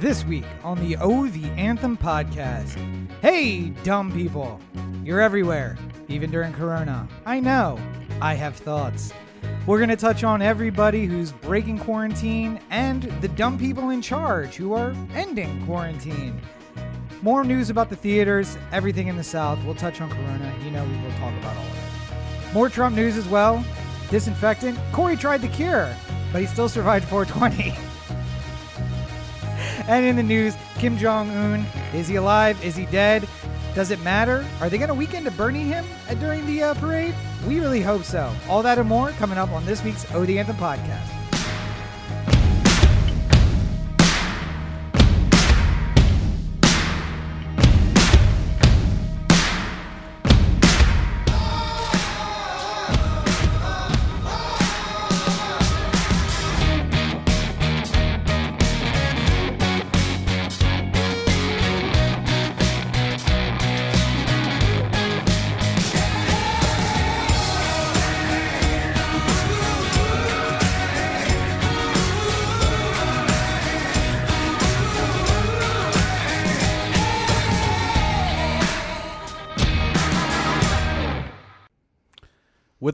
This week on the Oh the Anthem podcast. Hey, dumb people. You're everywhere, even during Corona. I know. I have thoughts. We're going to touch on everybody who's breaking quarantine and the dumb people in charge who are ending quarantine. More news about the theaters, everything in the South. We'll touch on Corona. You know, we will talk about all of it. More Trump news as well. Disinfectant. Corey tried the cure, but he still survived 420. and in the news, Kim Jong Un is he alive? Is he dead? Does it matter? Are they going to weekend to Bernie him uh, during the uh, parade? We really hope so. All that and more coming up on this week's the Anthem podcast.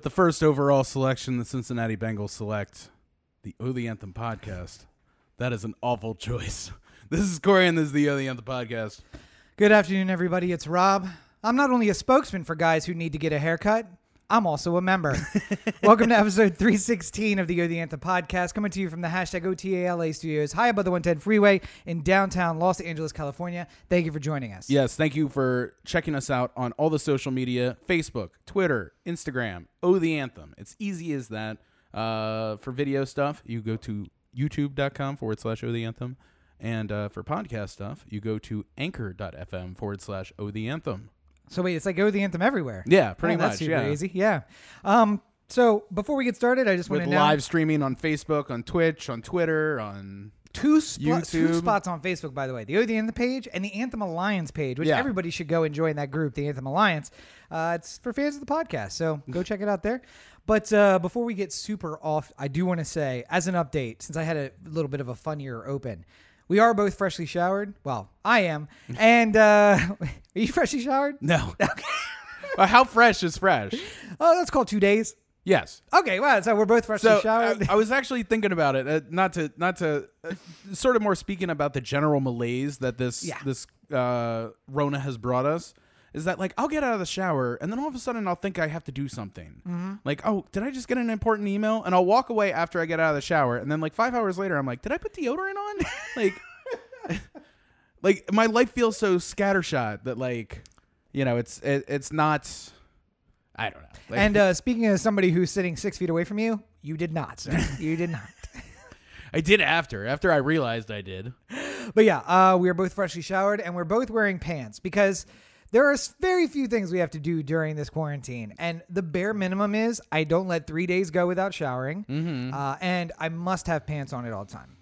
The first overall selection, the Cincinnati Bengals select the O the Anthem podcast. That is an awful choice. This is Corey, and this is the O the Anthem podcast. Good afternoon, everybody. It's Rob. I'm not only a spokesman for guys who need to get a haircut, I'm also a member. Welcome to episode 316 of the O the Anthem podcast, coming to you from the hashtag OTALA studios high above the 110 freeway in downtown Los Angeles, California. Thank you for joining us. Yes, thank you for checking us out on all the social media Facebook, Twitter, Instagram, O the Anthem. It's easy as that. Uh, for video stuff, you go to youtube.com forward slash O the Anthem. And uh, for podcast stuff, you go to anchor.fm forward slash O the Anthem. So wait, it's like O the Anthem everywhere. Yeah, pretty Oh, that's much. super yeah. easy. Yeah. Um. So before we get started, I just want to live streaming on Facebook, on Twitch, on Twitter, on two, two spots on Facebook, by the way. The O the Anthem page and the Anthem Alliance page, which Yeah. everybody should go and join that group, the Anthem Alliance. Uh, it's for fans of the podcast, so go check it out there. But uh, before we get super off, I do want to say, as an update, since I had a little bit of a funnier open, we are both freshly showered. Well, I am. And uh, are you freshly showered? No. Well, how fresh is fresh? Oh, that's called two days. Yes. Okay, wow. So we're both freshly So showered. I, I was actually thinking about it. Uh, not to not to uh, sort of more speaking about the general malaise that this Yeah. this uh, Rona has brought us. Is that like I'll get out of the shower and then all of a sudden I'll think I have to do something. Mm-hmm. Like oh did I just get an important email and I'll walk away after I get out of the shower and then like five hours later I'm like did I put deodorant on like like my life feels so scattershot that like you know it's it, it's not I don't know Like, and uh, speaking of somebody who's sitting six feet away from you, you did not, sir. you did not. I did after after I realized I did. But yeah, uh, we are both freshly showered and we're both wearing pants because there are very few things we have to do during this quarantine. And the bare minimum is I don't let three days go without showering. Mm-hmm. Uh, and I must have pants on at all time.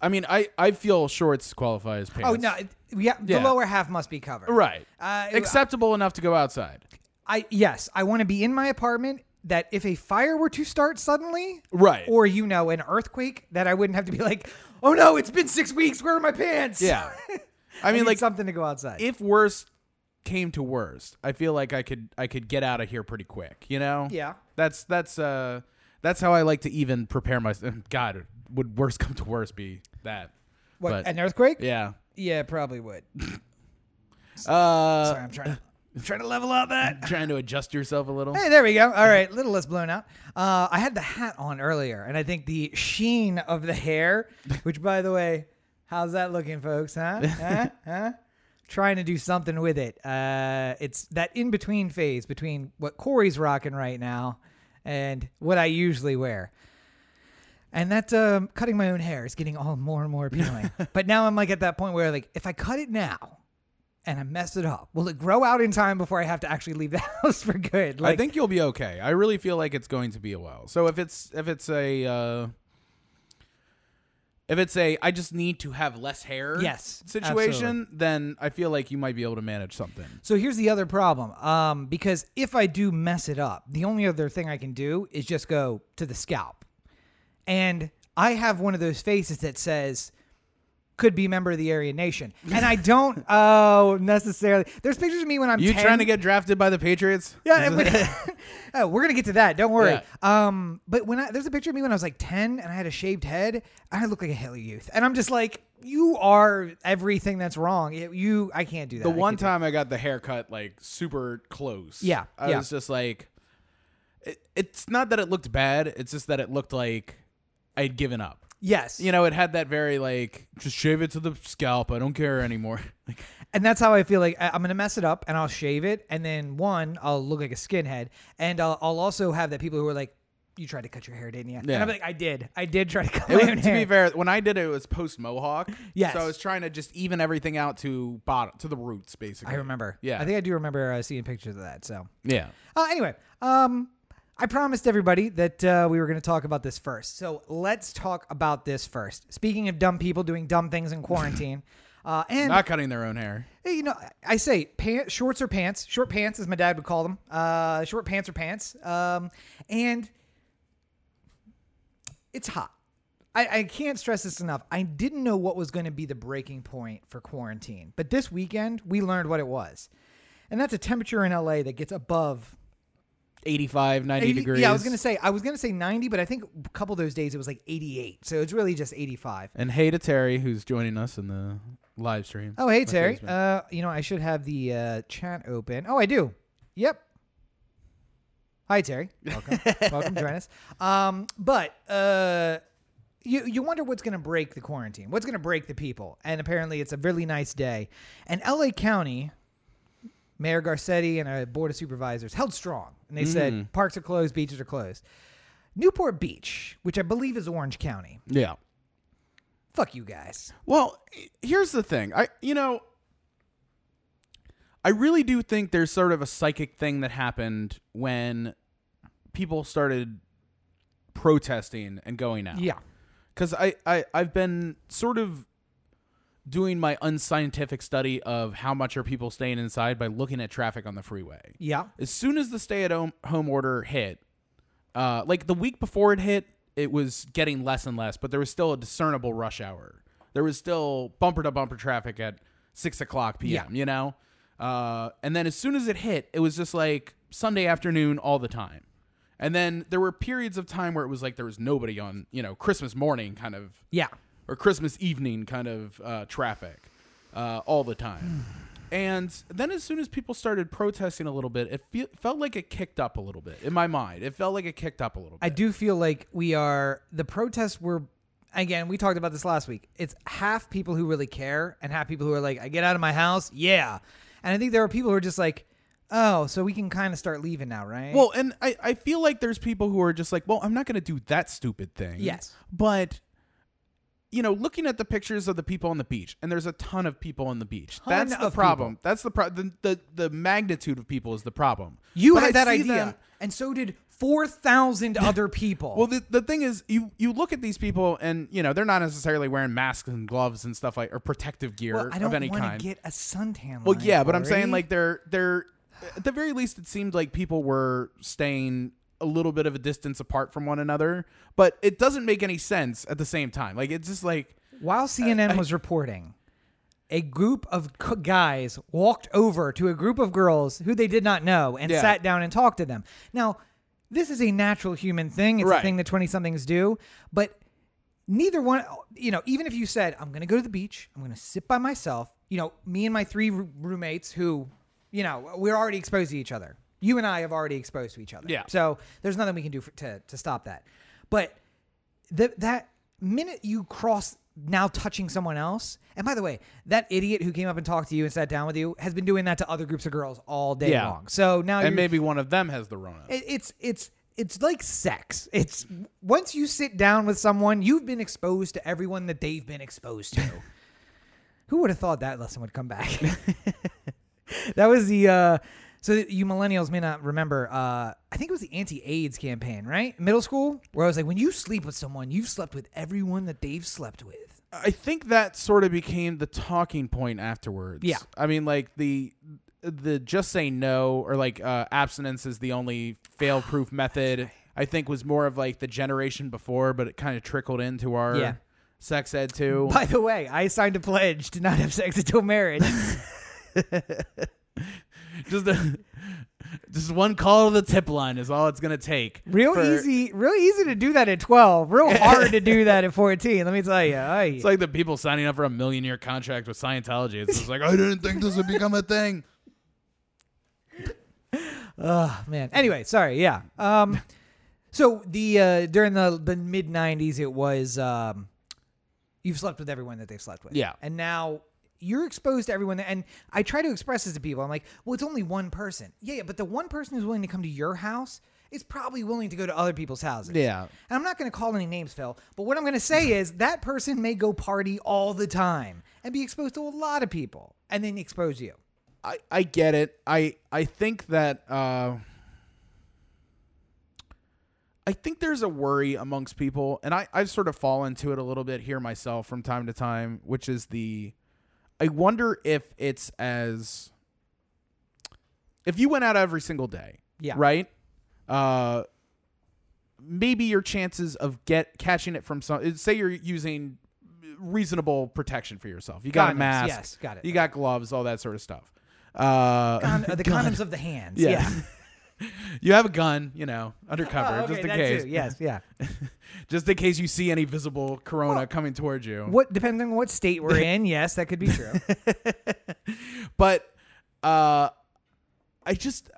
I mean, I, I feel shorts qualify as pants. Oh, no. it- Yeah, the Yeah. lower half must be covered. Right. Uh, Acceptable enough to go outside. I Yes, I want to be in my apartment that if a fire were to start suddenly, Right. or, you know, an earthquake, that I wouldn't have to be like, oh no, it's been six weeks. Where are my pants? Yeah. I I mean, need like, something to go outside. if worst came to worst, I feel like I could I could get out of here pretty quick. You know. yeah. That's that's uh that's how I like to even prepare myself. God, would worst come to worst be that? What, But- an earthquake? Yeah. Yeah, probably would. Uh, Sorry, I'm trying to I'm trying to level out that. trying to adjust yourself a little. Hey, there we go. All right, a little less blown out. Uh, I had the hat on earlier, and I think the sheen of the hair, which, by the way, how's that looking, folks? Huh? huh? Huh? Trying to do something with it. Uh, it's that in between phase between what Corey's rocking right now and what I usually wear. And that um, cutting my own hair is getting all more and more appealing. but now I'm like at that point where like if I cut it now and I mess it up, will it grow out in time before I have to actually leave the house for good? I think you'll be okay. I really feel like it's going to be a while. So if it's if it's a uh, if it's a I just need to have less hair Yes, situation, then I feel like you might be able to manage something. So here's the other problem. Um, because if I do mess it up, the only other thing I can do is just go to the scalp. And I have one of those faces that says, could be a member of the Aryan Nation. And I don't oh necessarily. There's pictures of me when I'm You 10. trying to get drafted by the Patriots? Yeah, oh, we're gonna get to that. Don't worry. Yeah. Um, but when I there's a picture of me when I was like ten and I had a shaved head, I look like a Hitler Youth, and I'm just like, you are everything that's wrong. You, I can't do that. The I one time I got the haircut like super close. Yeah, I yeah. was just like, it, it's not that it looked bad. It's just that it looked like I'd given up. Yes. You know, it had that very like just shave it to the scalp. I don't care anymore. Like, And that's how I feel like I- I'm gonna mess it up and I'll shave it and then one I'll look like a skinhead and I'll, I'll also have that people who are like, you tried to cut your hair, didn't you? Yeah. And I'm like, I did. I did try to cut it my was, own to hair. be fair, when I did it, it was post mohawk. Yes. So I was trying to just even everything out to bottom to the roots, basically. I remember. Yeah. I think I do remember uh, seeing pictures of that. So Yeah. uh, anyway, um, I promised everybody that uh, we were going to talk about this first. So let's talk about this first. Speaking of dumb people doing dumb things in quarantine. Uh, and Not cutting their own hair. Hey, you know, I say pants, shorts or pants. Short pants, as my dad would call them. Uh, short pants or pants. Um, and it's hot. I, I can't stress this enough. I didn't know what was going to be the breaking point for quarantine, but this weekend we learned what it was, and that's a temperature in LA that gets above 85, 90 80 degrees. Yeah, I was gonna say I was gonna say 90, but I think a couple of those days it was like 88. So it's really just 85. And hey to Terry, who's joining us in the live stream. Oh, hey Terry. Uh, you know I should have the uh, chat open. Oh, I do. Yep. Hi Terry. Welcome. Welcome. Join us. Um, but uh, you you wonder what's going to break the quarantine? What's going to break the people? And apparently it's a really nice day. And L.A. County Mayor Garcetti and a board of supervisors held strong, and they said mm. parks are closed, beaches are closed. Newport Beach, which I believe is Orange County. yeah. Fuck you guys. Well, here's the thing. I you know I really do think there's sort of a psychic thing that happened when people started protesting and going out. Yeah. Cuz I, I I've been sort of doing my unscientific study of how much are people staying inside by looking at traffic on the freeway. Yeah. As soon as the stay at home order hit, uh, like the week before it hit, it was getting less and less, but there was still a discernible rush hour. There was still bumper to bumper traffic at six o'clock p.m. You know, uh, and then as soon as it hit, it was just like Sunday afternoon all the time. And then there were periods of time where it was like there was nobody on, you know, Christmas morning kind of Yeah. Or Christmas evening kind of uh, traffic uh, all the time. And then as soon as people started protesting a little bit, it fe- felt like it kicked up a little bit in my mind. It felt like it kicked up a little bit. I do feel like we are the protests were again, we talked about this last week. It's half people who really care and half people who are like, I get out of my house, yeah. And I think there are people who are just like, Oh, so we can kind of start leaving now, right? Well, and I, I feel like there's people who are just like, well, I'm not going to do that stupid thing. Yes. But, you know, looking at the pictures of the people on the beach, and there's a ton of people on the beach. Ton That's the problem. people. That's the, pro- the the the magnitude of people is the problem. you But had I that idea, them- and so did four thousand other people. Well, the, the thing is, you you look at these people, and you know they're not necessarily wearing masks and gloves and stuff like or protective gear Well, I don't any want kind. to get a suntan. well, yeah, but I'm saying like they're they're at the very least, it seemed like people were staying a little bit of a distance apart from one another, but it doesn't make any sense at the same time. Like it's just like While CNN was reporting, a group of guys walked over to a group of girls who they did not know and Yeah. sat down and talked to them. Now, this is a natural human thing. It's a Right. thing that 20 somethings do, but neither one, you know, even if you said, I'm going to go to the beach, I'm going to sit by myself, you know, me and my three roo- roommates who, you know, we're already exposed to each other. You and I have already exposed to each other. Yeah. So there's nothing we can do for, to, to stop that. But the, that minute you cross now touching someone else, and by the way, that idiot who came up and talked to you and sat down with you has been doing that to other groups of girls all day Yeah. long. So now and maybe one of them has the Rona. it, it's it's it's like sex. It's once you sit down with someone, you've been exposed to everyone that they've been exposed to. Who would have thought that lesson would come back? that was the uh so you millennials may not remember uh I think it was the anti-AIDS campaign, right? Middle school where I was like when you sleep with someone, you've slept with everyone that they've slept with. I think that sort of became the talking point afterwards. Yeah. I mean, like the the just say no or like uh, abstinence is the only fail proof method. I think was more of like the generation before, but it kind of trickled into our Yeah. sex ed too. By the way, I signed a pledge to not have sex until marriage. just a, just one call to the tip line is all it's gonna take. Real for- easy, real easy to do that at 12. Real hard to do that at 14. Let me tell you. Ay. It's like the people signing up for a million year contract with Scientology. It's just like I didn't think this would become a thing. Oh man. Anyway, sorry. Yeah. Um, so the uh, during the the mid '90s, it was um, you've slept with everyone that they've slept with. Yeah. And now you're exposed to everyone. And I try to express this to people. I'm like, well, it's only one person. Yeah, yeah, but the one person who's willing to come to your house is probably willing to go to other people's houses. Yeah. And I'm not going to call any names, Phil. But what I'm going to say is that person may go party all the time and be exposed to a lot of people, and then expose you. I, I get it. I I think that uh, I think there's a worry amongst people, and I I've sort of fallen into it a little bit here myself from time to time, which is the I wonder if it's as if you went out every single day, Yeah. right? Uh, maybe your chances of get catching it from some say you're using reasonable protection for yourself. You got a mask, yes, got it. You got gloves, all that sort of stuff. Uh, Con- the condoms of the hands. yeah. yeah. you have a gun, you know, undercover, Oh, okay, just in case. too. Yes, yeah. just in case you see any visible corona Well, coming towards you. What depending on what state we're in, yes, that could be true. But uh, I just,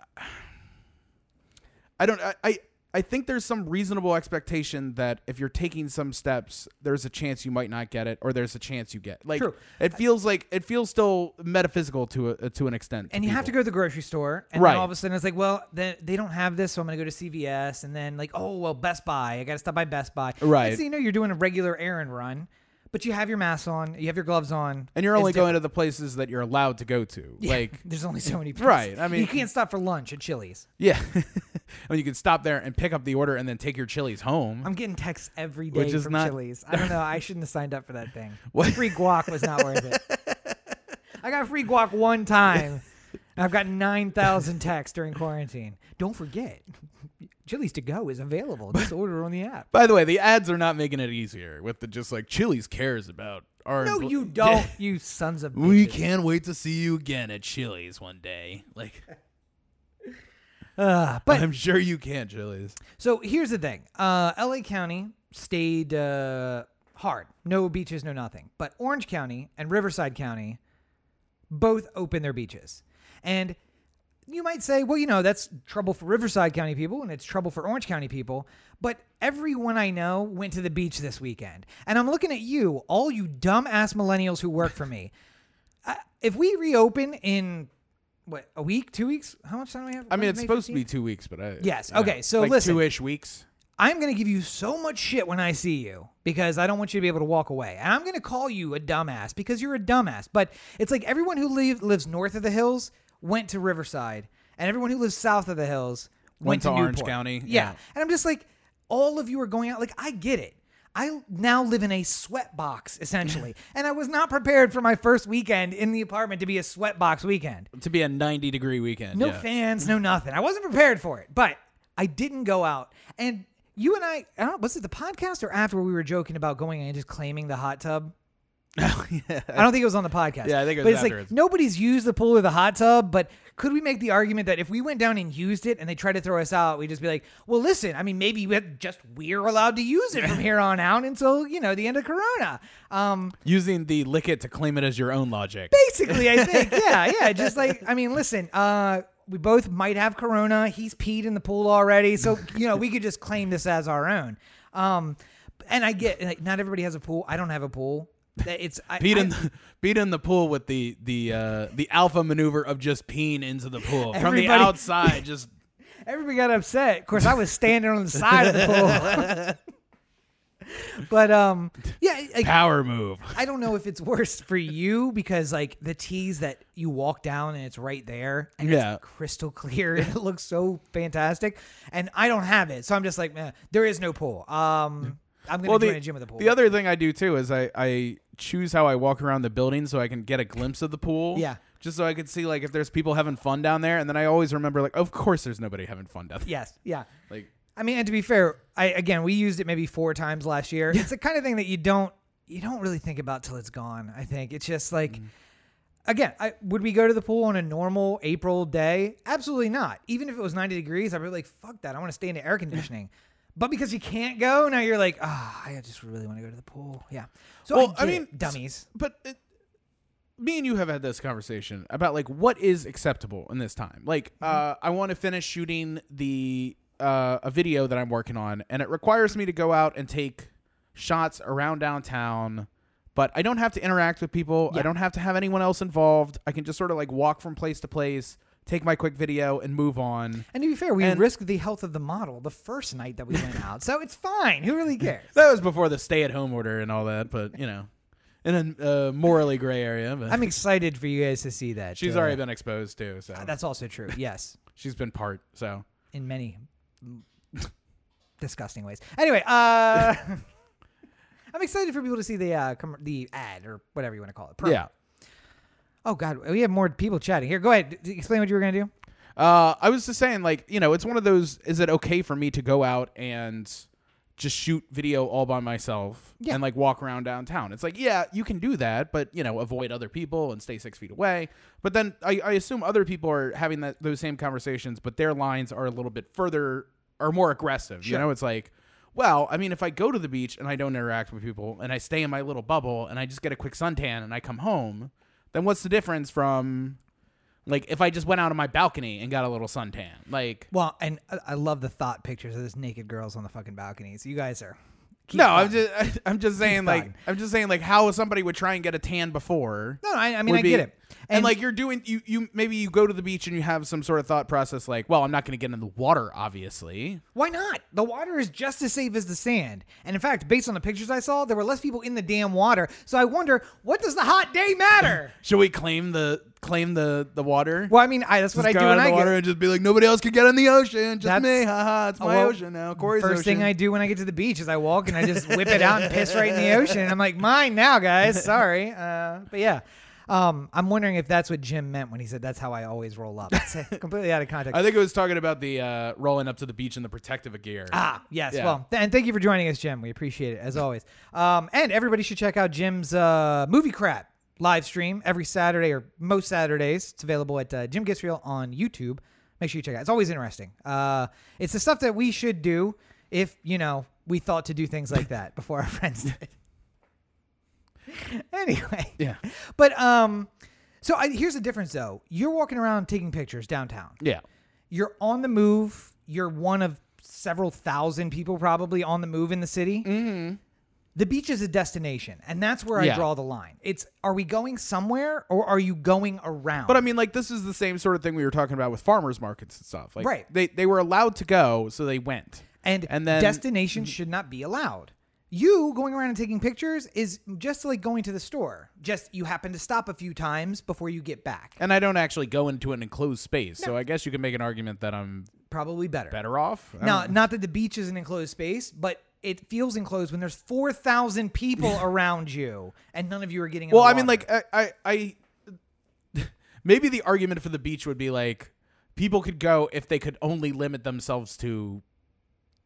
I don't, I, I, I think there's some reasonable expectation that if you're taking some steps, there's a chance you might not get it, or there's a chance you get. Like True. it feels like it feels still metaphysical to a, to an extent. and you have to go to the grocery store, and Right. then all of a sudden it's like, well, then they don't have this, so I'm going to go to CVS, and then like, oh well, Best Buy, I got to stop by Best Buy. Right. Thing you know, you're doing a regular errand run, but you have your mask on, you have your gloves on, and you're only going to the places that you're allowed to go to. Yeah, Like there's only so many. Places. Right, I mean- you can't stop for lunch at Chili's. Yeah. I mean, you can stop there and pick up the order and then take your Chili's home. I'm getting texts every day Which is from not- Chili's. I don't know. I shouldn't have signed up for that thing. What? Free guac was not worth it. I got free guac one time. and I've got 9,000 texts during quarantine. Don't forget, Chili's to go is available. Just order on the app. By the way, the ads are not making it easier with the just like Chili's cares about our. No, empl- you don't, you sons of We bitches. can't wait to see you again at Chili's one day. Like, Uh, but I'm sure you can, Chili's. So here's the thing: uh, L.A. County stayed uh, hard, no beaches, no nothing. But Orange County and Riverside County both open their beaches, and you might say, well, you know, that's trouble for Riverside County people and it's trouble for Orange County people. But everyone I know went to the beach this weekend, and I'm looking at you, all you dumbass millennials who work for me. Uh, if we reopen in what a week, two weeks, how much time do we have? I mean, May it's supposed to be two weeks, but I. Yes, okay, know, so like listen. two-ish weeks. I'm going to give you so much shit when I see you because I don't want you to be able to walk away. And I'm going to call you a dumbass because you're a dumbass. But it's like everyone who live, lives north of the hills went to Riverside, and everyone who lives south of the hills went, Went to Orange County, Yeah. yeah. And I'm just like, all of you are going out. Like, I get it. I now live in a sweat box, essentially. and I was not prepared for my first weekend in the apartment to be a sweat box weekend. To be a 90 degree weekend. No yeah. fans, no nothing. I wasn't prepared for it, but I didn't go out. And you and I, I don't know, was it the podcast or after we were joking about going and just claiming the hot tub? Yeah. I don't think it was on the podcast. Yeah, I think it was But it's like nobody's used the pool or the hot tub, but could we make the argument that if we went down and used it and they tried to throw us out, we'd just be like, well, listen, I mean, maybe we just we're allowed to use it from here on out until, you know, the end of Corona. Um, Using the lick it to claim it as your own logic. basically, I think. Yeah, yeah. Just like, I mean, listen, uh, we both might have corona. He's peed in the pool already. So, you know, we could just claim this as our own. Um, and I get like, not everybody has a pool. I don't have a pool. It's I, Beat I- in, the, in the pool with the the uh, the alpha maneuver of just peeing into the pool from the outside. Just everybody got upset. Of course, I was standing on the side of the pool. but um, yeah, like, power move. I don't know if it's worse for you because like the tees that you walk down and it's right there and Yeah. it's crystal clear and it looks so fantastic. And I don't have it, so I'm just like, man, there is no pool. Um, I'm gonna Well, join the, a gym with a pool. the other thing I do too is I, I choose how I walk around the building so I can get a glimpse of the pool. Yeah. Just so I can see like if there's people having fun down there, and then I always remember like, of course there's nobody having fun down there. yes, yeah. Like I mean, and to be fair, I again we used it maybe four times last year. It's the kind of thing that you don't you don't really think about till it's gone. I think it's just like. Mm. Again, I, would we go to the pool on a normal April day? Absolutely not. Even if it was 90 degrees, I'd be like, fuck that. I want to stay in the air conditioning. but because you can't go, now you're like, ah, I just really want to go to the pool. Yeah. So Well, I, I mean, it, dummies. but it, me and you have had this conversation about like what is acceptable in this time. Like, uh, I want to finish shooting the uh, a video that I'm working on, and it requires me to go out and take shots around downtown. But I don't have to interact with people. I don't have to have anyone else involved. I can just sort of like walk from place to place, take my quick video, and move on. And to be fair, we And- risked the health of the model the first night that we went out. So it's fine. Who really cares? That was before the stay-at-home order and all that. But you know, in a uh, morally gray area. But I'm excited for you guys to see that. she's uh, already been exposed too, so That's also true. Yes. she's been part. So in many disgusting ways. Anyway, uh, I'm excited for people to see the uh, com- the ad or whatever you want to call it. Promo. yeah. Oh God, we have more people chatting here. Go ahead, explain what you were gonna do. Uh, I was just saying, like, you know, it's one of those. Is it okay for me to go out and just shoot video all by myself Yeah. and like walk around downtown? It's like, yeah, you can do that, but you know, avoid other people and stay six feet away. But then I, I assume other people are having that those same conversations, but their lines are a little bit further or more aggressive. You know, it's like. Well, I mean, if I go to the beach and I don't interact with people and I stay in my little bubble and I just get a quick suntan and I come home, then what's the difference from like if I just went out on my balcony and got a little suntan? Like Well, and I, I love the thought pictures of those naked girls on the fucking balconies. You guys are. keep no, I'm just I'm just saying like. I'm just saying like how somebody would try and get a tan before. No, no, I, I mean would I be- get it. And, like you're doing you you maybe you go to the beach and you have some sort of thought process like, well, I'm not going to get in the water obviously. Why not? The water is just as safe as the sand. And in fact, based on the pictures I saw, there were less people in the damn water. So I wonder, what does the hot day matter? Should we claim the claim the the water? well, I mean, I, that's what Just I go do out when in I the water get. and just be like nobody else can get in the ocean, just That's- me. Haha, it's my well, ocean now. Corey's First ocean. thing I do when I get to the beach is I walk and I just whip it out and piss right in the ocean. And I'm like, mine now, guys. Sorry. Uh, but yeah. Um, I'm wondering if that's what Jim meant when he said that's how I always roll up. It's uh, completely out of context. I think it was talking about the uh, rolling up to the beach in the protective gear. Ah, yes. Yeah. Well, th- and thank you for joining us, Jim. We appreciate it as always. Um, and everybody should check out Jim's uh, movie crap live stream every Saturday or most Saturdays. It's available at uh, Jim Gisreal on YouTube. Make sure you check it out. It's always interesting. Uh, it's the stuff that we should do if you know we thought to do things like that before our friends did. anyway, Yeah. but um, so I, here's the difference though. You're walking around taking pictures downtown Yeah. you're on the move. You're one of several thousand people probably on the move in the city. Mm-hmm. The beach is a destination, and that's where I draw the line. It's are we going somewhere or are you going around? But I mean, like this is the same sort of thing we were talking about with farmers markets and stuff. Like, Right. They they were allowed to go, so they went. and, and then- destinations should not be allowed. You going around and taking pictures is just like going to the store. Just you happen to stop a few times before you get back. And I don't actually go into an enclosed space, so I guess you can make an argument that I'm Probably better. better off. I Now, don't- not that the beach is an enclosed space, but it feels enclosed when there's 4,000 people around you and none of you are getting in well, the I mean, water. like I, I, I maybe the argument for the beach would be like people could go if they could only limit themselves to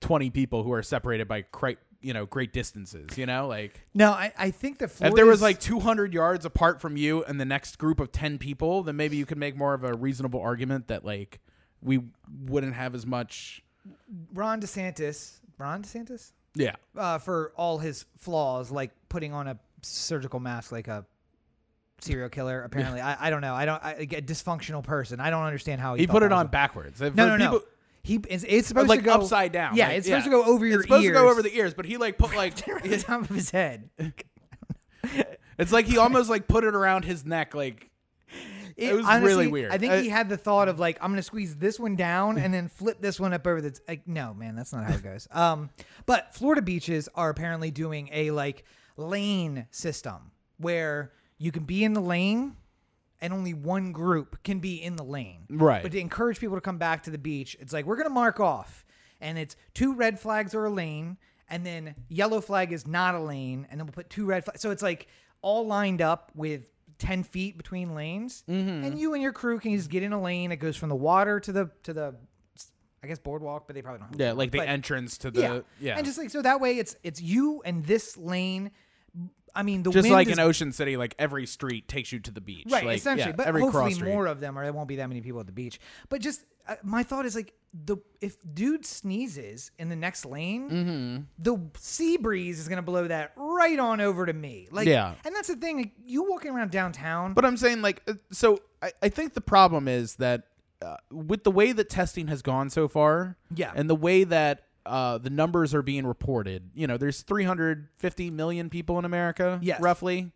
twenty people who are separated by great, you know, great distances. You know, like No, I, I think the if there was like 200 yards apart from you and the next group of 10 people, then maybe you could make more of a reasonable argument that like we wouldn't have as much. Ron DeSantis, Ron DeSantis, Yeah. uh, for all his flaws, like putting on a surgical mask like a serial killer. Apparently, I, I don't know. I don't. I, a dysfunctional person. I don't understand how he, He put it on backwards. No, for no, no. He it's, it's supposed like to go upside down. Yeah, like, it's supposed to go over your ears. It's supposed ears. to go over the ears, but he like put like on the top of his head. it's like he almost like put it around his neck like It was honestly, really weird. I think I- he had the thought of like, I'm gonna squeeze this one down and then flip this one up over the. Like, no, man, that's not how it goes. Um, but Florida beaches are apparently doing a like lane system where you can be in the lane and only one group can be in the lane. Right. But to encourage people to come back to the beach, it's like we're gonna mark off, and it's two red flags are a lane, and then yellow flag is not a lane, and then we'll put two red flags. So it's like all lined up with. 10 feet between lanes Mm-hmm. and you and your crew can just get in a lane it goes from the water to the to the i guess boardwalk but they probably don't have yeah, like the entrance to the yeah. yeah. And just like so that way it's it's you and this lane I mean, the Just like is in Ocean City, like every street takes you to the beach. Right, Like, essentially. yeah, but every cross hopefully more of them, or there won't be that many people at the beach. But just uh, my thought is like the if dude sneezes in the next lane, Mm-hmm. the sea breeze is gonna blow that right on over to me. Like, Yeah. and that's the thing. Like, you walking around downtown, But I'm saying, like, uh, so I, I think the problem is that uh, with the way that testing has gone so far, Yeah. and the way that uh, the numbers are being reported, you know, there's 350 million people in America, Yes. roughly,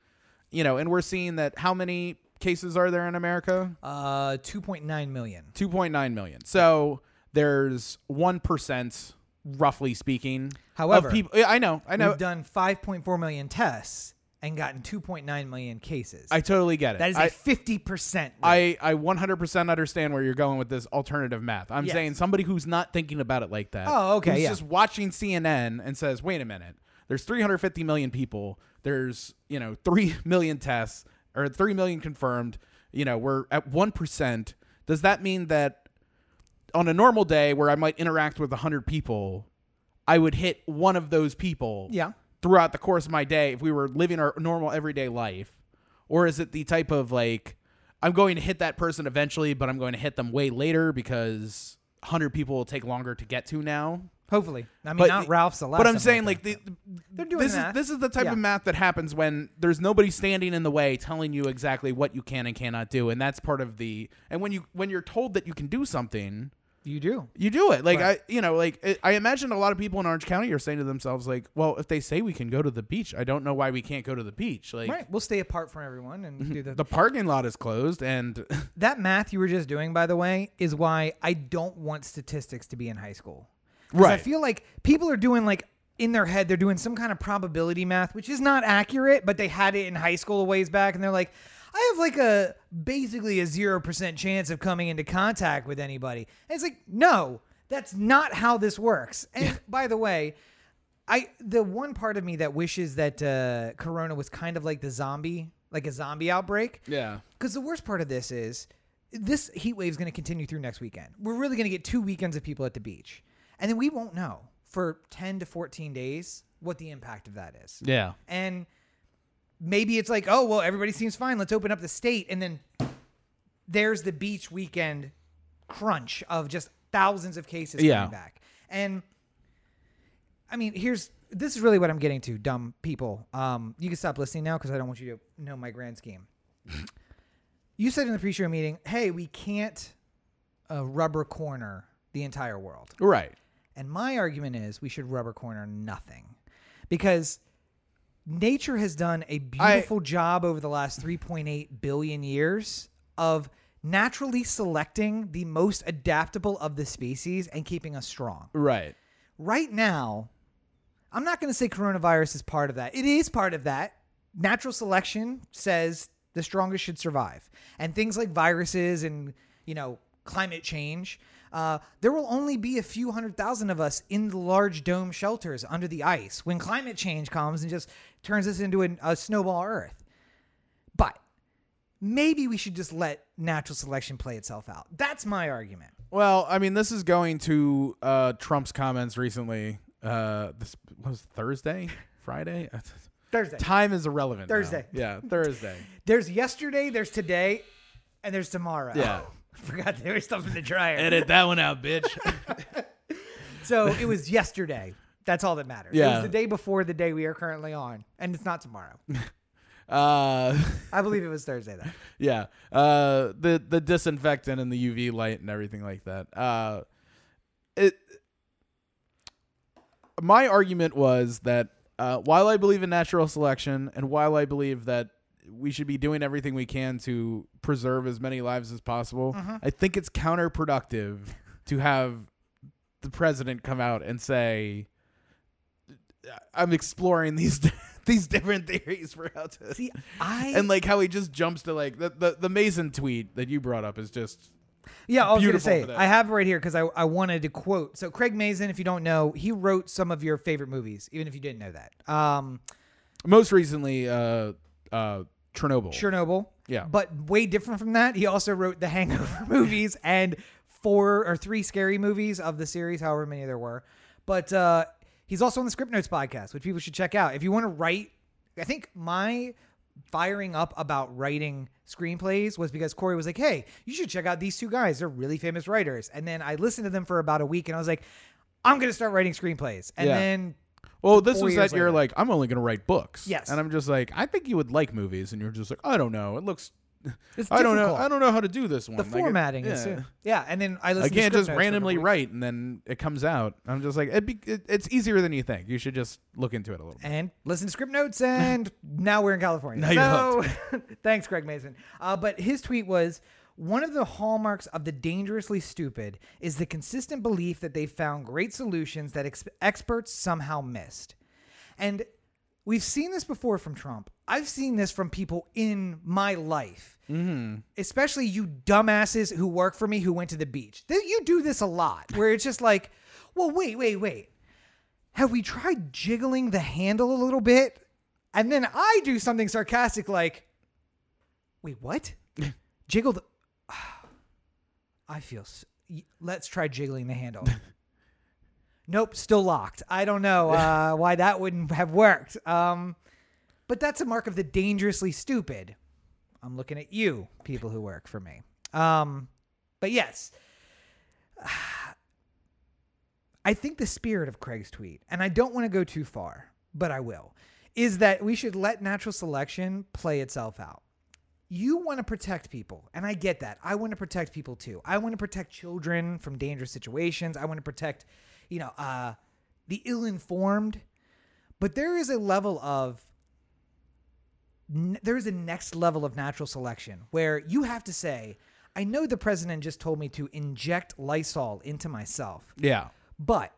you know, and we're seeing that how many cases are there in America? uh, two point nine million. 2.9 million. So there's one percent, roughly speaking. However, of people. I know, I know. We've done five point four million tests and gotten two point nine million cases. I totally get it. that is I, a fifty percent. I, I 100% understand where you're going with this alternative math. I'm Yes. saying somebody who's not thinking about it like that. Oh, okay, Who's yeah. just watching CNN and says, wait a minute, there's 350 million people. There's, you know, 3 million tests or 3 million confirmed. You know, we're at 1%. Does that mean that on a normal day where I might interact with 100 people, I would hit one of those people yeah. Throughout the course of my day if we were living our normal everyday life? Or is it the type of like, I'm going to hit that person eventually, but I'm going to hit them way later because 100 people will take longer to get to now? Hopefully, I mean, But not Ralph's the last. But I'm saying, like like, the, They're doing this math. is this is the type Yeah. of math that happens when there's nobody standing in the way telling you exactly what you can and cannot do, and that's part of the. And when you when you're told that you can do something, you do. you do it. Like Right. I, you know, like I- I imagine a lot of people in Orange County are saying to themselves, like, well, if they say we can go to the beach, I don't know why we can't go to the beach. Like Right, we'll stay apart from everyone and mm-hmm. do the the parking lot is closed, and that math you were just doing, by the way, is why I don't want statistics to be in high school. Right. I feel like people are doing like in their head, they're doing some kind of probability math, which is not accurate, but they had it in high school a ways back, and they're like, I have like a basically a zero percent chance of coming into contact with anybody. And it's like, no, that's not how this works. And by the way, I the one part of me that wishes that uh, Corona was kind of like the zombie, like a zombie outbreak. yeah, Because the worst part of this is this heat wave is going to continue through next weekend. We're really going to get two weekends of people at the beach. And then we won't know for 10 to 14 days what the impact of that is. yeah, And maybe it's like, oh, well, everybody seems fine. Let's open up the state. And then there's the beach weekend crunch of just thousands of cases Yeah. coming back. And I mean, here's this is really what I'm getting to, dumb people. Um, you can stop listening now because I don't want you to know my grand scheme. you said in the pre-show meeting, "Hey, we can't uh, rubber corner the entire world." right. And my argument is we should rubber corner nothing because nature has done a beautiful job over the last 3.8 billion years of naturally selecting the most adaptable of the species and keeping us strong. Right. Right now, I'm not going to say coronavirus is part of that. It is part of that. Natural selection says the strongest should survive. And things like viruses and, you know, climate change, uh, there will only be a few hundred thousand of us in the large dome shelters under the ice when climate change comes and just turns us into an, a snowball Earth. But maybe we should just let natural selection play itself out. That's my argument. Well, I mean, this is going to uh, Trump's comments recently. Uh, this was Thursday, Friday. Thursday. Time is irrelevant. now. Thursday. Yeah, Thursday. There's yesterday, there's today, and there's tomorrow. Yeah. Forgot there was stuff in the dryer. Edit that one out, bitch. So it was yesterday. That's all that matters. It Yeah. was the day before the day we are currently on, and it's not tomorrow. uh, I believe it was Thursday though. yeah. Uh, the the disinfectant and the UV light and everything like that. Uh, it. My argument was that uh, while I believe in natural selection and while I believe that we should be doing everything we can to preserve as many lives as possible, I think it's counterproductive to have the president come out and say, "I'm exploring these these different theories for how to." See, I and like how he just jumps to like the, the the Mazin tweet that you brought up is just yeah, I was gonna say. I have right here because I I wanted to quote. So Craig Mazin, if you don't know, he wrote some of your favorite movies, even if you didn't know that. Um, most recently uh uh Chernobyl. Chernobyl. Yeah. But way different from that, he also wrote the Hangover movies and four or three scary movies of the series, however many there were. But uh, he's also on the Script Notes podcast, which people should check out. If you want to write I think my firing up about writing screenplays was because Corey was like, "Hey, you should check out these two guys. They're really famous writers." And then I listened to them for about a week, and I was like, "I'm gonna start writing screenplays." And Yeah. then Well, this was that you're later. like, I'm only going to write books. Yes. And I'm just like, I think you would like movies, and you're just like, I don't know. It looks. it's I don't know. I don't know how to do this one. The Like, it- formatting yeah. is yeah. And then I I listened. can't to just script notes for a randomly write and then it comes out. I'm just like, it'd be, it, it's easier than you think. You should just look into it a little bit. and listen to script notes and now we're in california Now so thanks Greg Mazin uh, but his tweet was one of the hallmarks of the dangerously stupid is the consistent belief that they found great solutions that ex- experts somehow missed and we've seen this before from trump i've seen this from people in my life Mm-hmm. especially you dumbasses who work for me who went to the beach you do this a lot where it's just like well wait wait wait have we tried jiggling the handle a little bit? And then I do something sarcastic like, wait, what? Jiggle the. I feel. s- Let's try jiggling the handle. nope, still locked. I don't know uh, why that wouldn't have worked. Um, but that's a mark of the dangerously stupid. I'm looking at you, people who work for me. Um, but yes, I think the spirit of Craig's tweet, and I don't want to go too far, but I will, is that we should let natural selection play itself out. You want to protect people, and I get that. I want to protect people too. I want to protect children from dangerous situations. I want to protect, you know, uh, the ill-informed. But there is a level of n- there is a next level of natural selection where you have to say, I know the president just told me to inject Lysol into myself. Yeah. But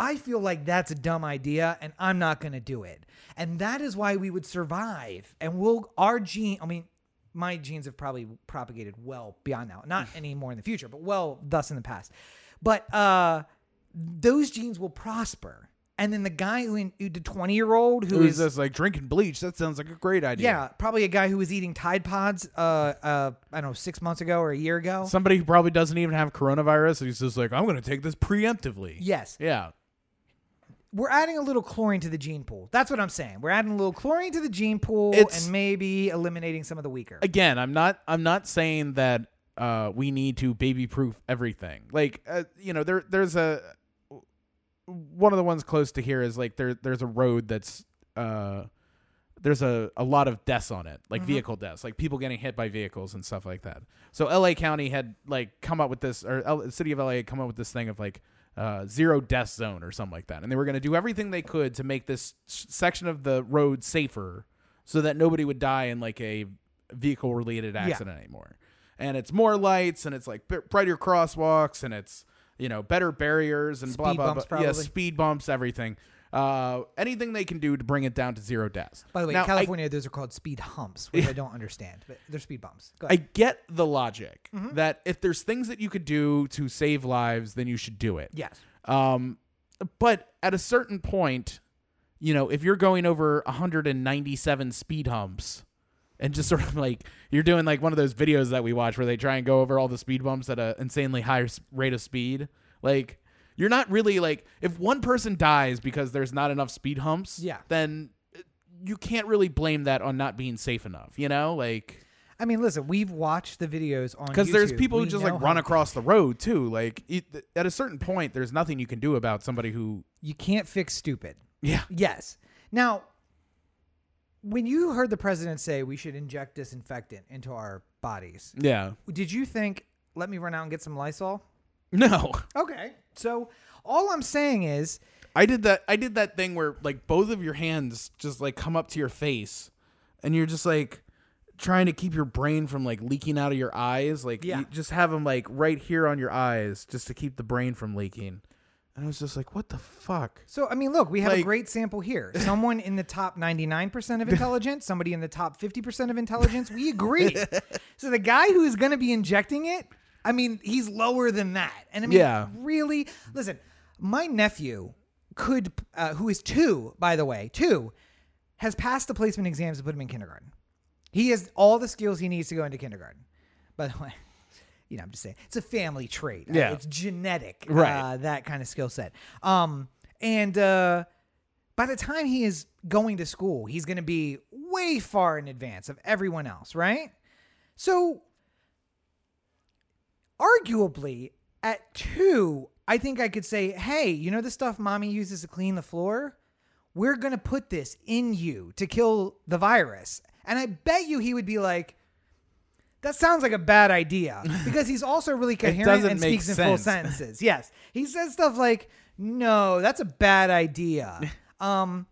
I feel like that's a dumb idea and I'm not going to do it. And that is why we would survive. And we'll, our gene, I mean, my genes have probably propagated well beyond now. Not anymore in the future, but well thus in the past. But uh, those genes will prosper. And then the guy who, who the 20 year old who Who's is just like drinking bleach? That sounds like a great idea. yeah, probably a guy who was eating Tide Pods, uh, uh, I don't know, six months ago or a year ago. Somebody who probably doesn't even have coronavirus. He's just like, I'm going to take this preemptively. yes, Yeah. We're adding a little chlorine to the gene pool. That's what I'm saying. We're adding a little chlorine to the gene pool It's- and maybe eliminating some of the weaker. Again, I'm not. I'm not saying that uh, we need to baby proof everything. Like, uh, you know, there there's a one of the ones close to here is like there there's a road that's uh there's a, a lot of deaths on it, like vehicle deaths, like people getting hit by vehicles and stuff like that. So LA County had like come up with this, or L- the city of LA had come up with this thing of like uh, zero death zone or something like that, and they were going to do everything they could to make this s- section of the road safer, so that nobody would die in like a vehicle related accident anymore. And it's more lights, and it's like b- brighter crosswalks, and it's you know better barriers and blah Speed blah bumps, blah. Yeah, speed bumps, everything. Uh, anything they can do to bring it down to zero deaths. By the way, Now, in I- California, those are called speed humps, which I don't understand, but they're speed bumps. I get the logic Mm-hmm. that if there's things that you could do to save lives, then you should do it. yes. Um, but at a certain point, you know, if you're going over 197 speed humps and just sort of like you're doing like one of those videos that we watch where they try and go over all the speed bumps at an insanely high rate of speed, like you're not really like if one person dies because there's not enough speed humps, Yeah. then uh, you can't really blame that on not being safe enough, you know? Like I mean, listen, we've watched the videos on because there's people who just like run across the road too. Like it, at a certain point, there's nothing you can do about somebody who, You can't fix stupid. yeah, Yes. Now, when you heard the president say we should inject disinfectant into our bodies, yeah, did you think, let me run out and get some Lysol? No. Okay. So all I'm saying is, I did that. I did that thing where like both of your hands just like come up to your face, and you're just like trying to keep your brain from like leaking out of your eyes. Like Yeah. you just have them like right here on your eyes, just to keep the brain from leaking. And I was just like, what the fuck? so I mean, look, we have a Like- great sample here. Someone in the top 99% of intelligence, somebody in the top 50% of intelligence. We agree. so the guy who is going to be injecting it, I mean, he's lower than that. And I mean, Yeah. really, listen, my nephew could, uh, who is two, by the way, two, has passed the placement exams to put him in kindergarten. He has all the skills he needs to go into kindergarten. By the way, you know, I'm just saying it's a family trait. Uh, Yeah. it's genetic, Right. Uh, that kind of skill set. Um, and uh, by the time he is going to school, he's going to be way far in advance of everyone else, right? So, arguably, at two, I think I could say, hey, you know the stuff mommy uses to clean the floor? We're going to put this in you to kill the virus. And I bet you he would be like, that sounds like a bad idea because he's also really coherent and speaks in full sentences. Yes. He says stuff like, no, that's a bad idea. Um,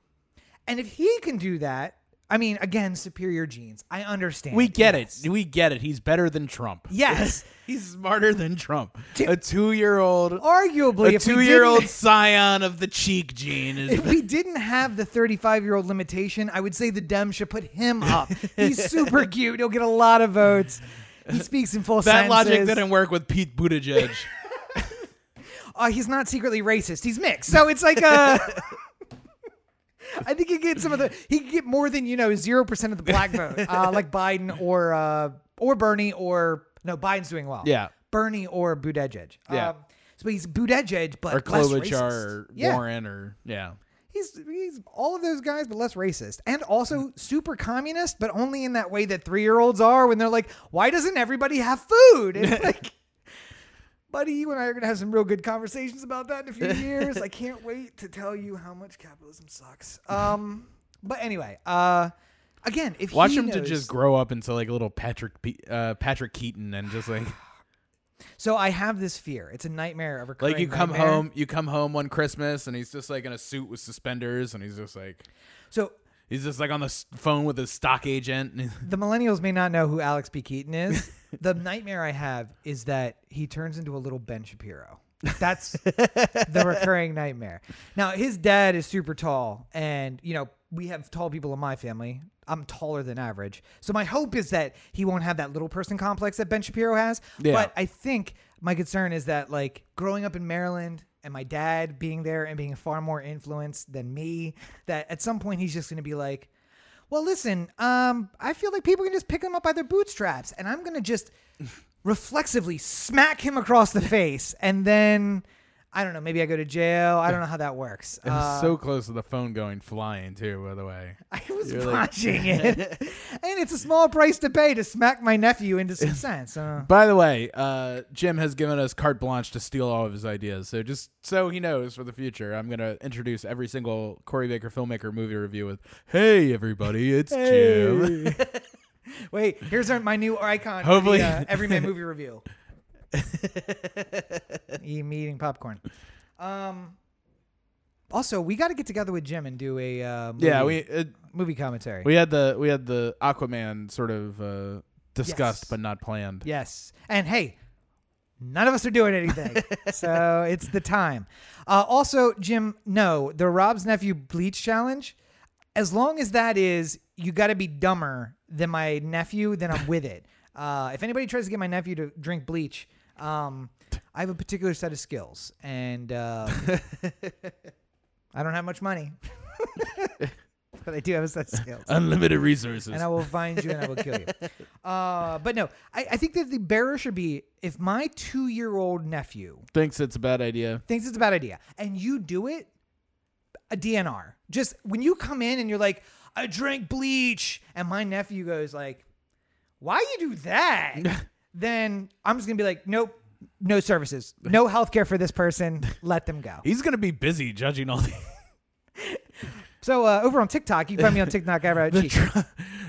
and if he can do that, I mean, again, superior genes. I understand. We get Yes. it. We get it. He's better than Trump. Yes. He's smarter than Trump. A two-year-old, Arguably, a two-year-old scion of the cheek gene is if we didn't have the 35 year old limitation, I would say the Dems should put him up. He's super cute. He'll get a lot of votes. He speaks in full that logic didn't work with Pete Buttigieg. uh, he's not secretly racist. He's mixed. So it's like uh I think he get some of the he could get more than you know zero percent of the black vote, uh, like Biden or uh, or Bernie or no Biden's doing well. Yeah. Bernie or Buttigieg. Yeah. Um, so he's Buttigieg, but or Klobuchar or yeah. Warren or yeah. He's he's all of those guys, but less racist, and also super communist, but only in that way that three year olds are when they're like, "Why doesn't everybody have food?" It's like, buddy, you and I are gonna have some real good conversations about that in a few years. I can't wait to tell you how much capitalism sucks. Um, but anyway, uh, again, if Watch him to just grow up into like a little Patrick Pe- uh, Patrick Keaton and just like so I have this fear. It's a nightmare of recurring like you come nightmare. home you come home one Christmas and he's just like in a suit with suspenders and he's just like So he's just like on the phone with his stock agent the millennials may not know who Alex P. Keaton is. the nightmare I have is that he turns into a little Ben Shapiro. That's the recurring nightmare. Now, his dad is super tall, and you know we have tall people in my family. I'm taller than average, so my hope is that he won't have that little person complex that Ben Shapiro has. Yeah. But I think my concern is that like growing up in Maryland and my dad being there and being far more influenced than me, that at some point he's just going to be like, well, listen, um, I feel like people can just pick him up by their bootstraps, and I'm gonna just reflexively smack him across the face, and then I don't know, maybe I go to jail. I don't know how that works. it was Uh, so close to the phone going flying too by the way. I was you're like- watching it, and it's a small price to pay to smack my nephew into some sense. Uh, By the way, uh, Jim has given us carte blanche to steal all of his ideas. So just so he knows for the future, I'm going to introduce every single Corey Baker filmmaker movie review with, "Hey everybody, it's Jim." Wait, here's our, my new icon. Hopefully- for the, uh, Everyman movie review. E- me eating popcorn. Um. Also, we got to get together with Jim and do a uh, movie, yeah, we movie commentary. we had the we had the Aquaman sort of uh, discussed Yes. but not planned. Yes. And hey, none of us are doing anything. so it's the time. Uh, also, Jim, no, the Rob's Nephew Bleach Challenge, as long as that is, you got to be dumber than my nephew, then I'm with it. Uh, if anybody tries to get my nephew to drink bleach, um, I have a particular set of skills. And uh, I don't have much money. but I do have a set of skills Unlimited resources. and I will find you and I will kill you. Uh, but no, I, I think that the bearer should be if my two year old nephew Thinks it's a bad idea. thinks it's a bad idea and you do it, a DNR. Just when you come in and you're like, I drank bleach, and my nephew goes like, Why you do that? Then I'm just gonna be like, Nope, no services, no health care for this person. Let them go. He's going to be busy judging all the So uh, over on TikTok, you can find me on TikTok. I write the. Tr-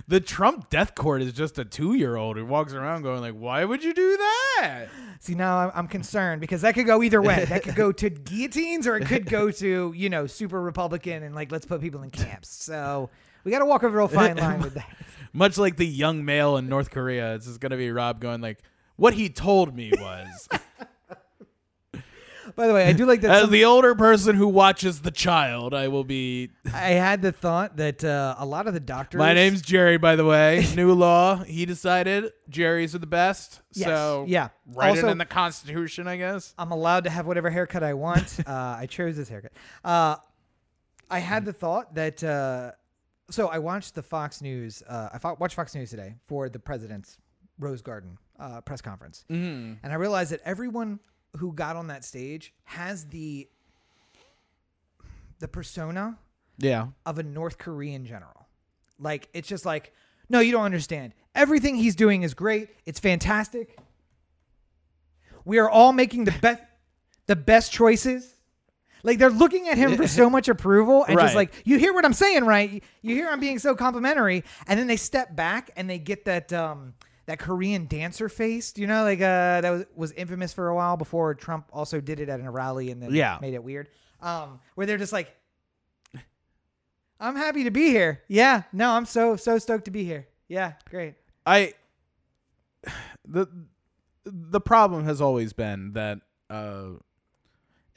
the Trump death court is just a 2-year-old who walks around going like, "Why would you do that?" See, now I'm, I'm concerned because that could go either way. That could go to guillotines or it could go to, you know, super Republican and like, let's put people in camps. So we got to walk a real fine line with that. Much like the young male in North Korea, it's just going to be Rob going like, "What he told me was." By the way, I do like that. As some- the older person who watches the child, I will be. I had the thought that uh, a lot of the doctors. My name's Jerry, by the way. New law. He decided Jerry's are the best. Yes, So yeah. write Also- it in the Constitution, I guess. I'm allowed to have whatever haircut I want. Uh, I chose this haircut. Uh, I had the thought that. So I watched the Fox News. Uh, I fo- watched Fox News today for the president's Rose Garden uh, press conference, Mm. and I realized that everyone who got on that stage has the the persona Yeah. of a North Korean general. Like it's just like, no, you don't understand. Everything he's doing is great. It's fantastic. We are all making the best the best choices. Like they're looking at him for so much approval and just like, you hear what I'm saying, right? You hear I'm being so complimentary, and then they step back and they get that um that Korean dancer face, you know, like uh that was was infamous for a while before Trump also did it at a rally and then Yeah. made it weird. Um, where they're just like, I'm happy to be here. Yeah, no, I'm so so stoked to be here. Yeah, great. I the the problem has always been that uh,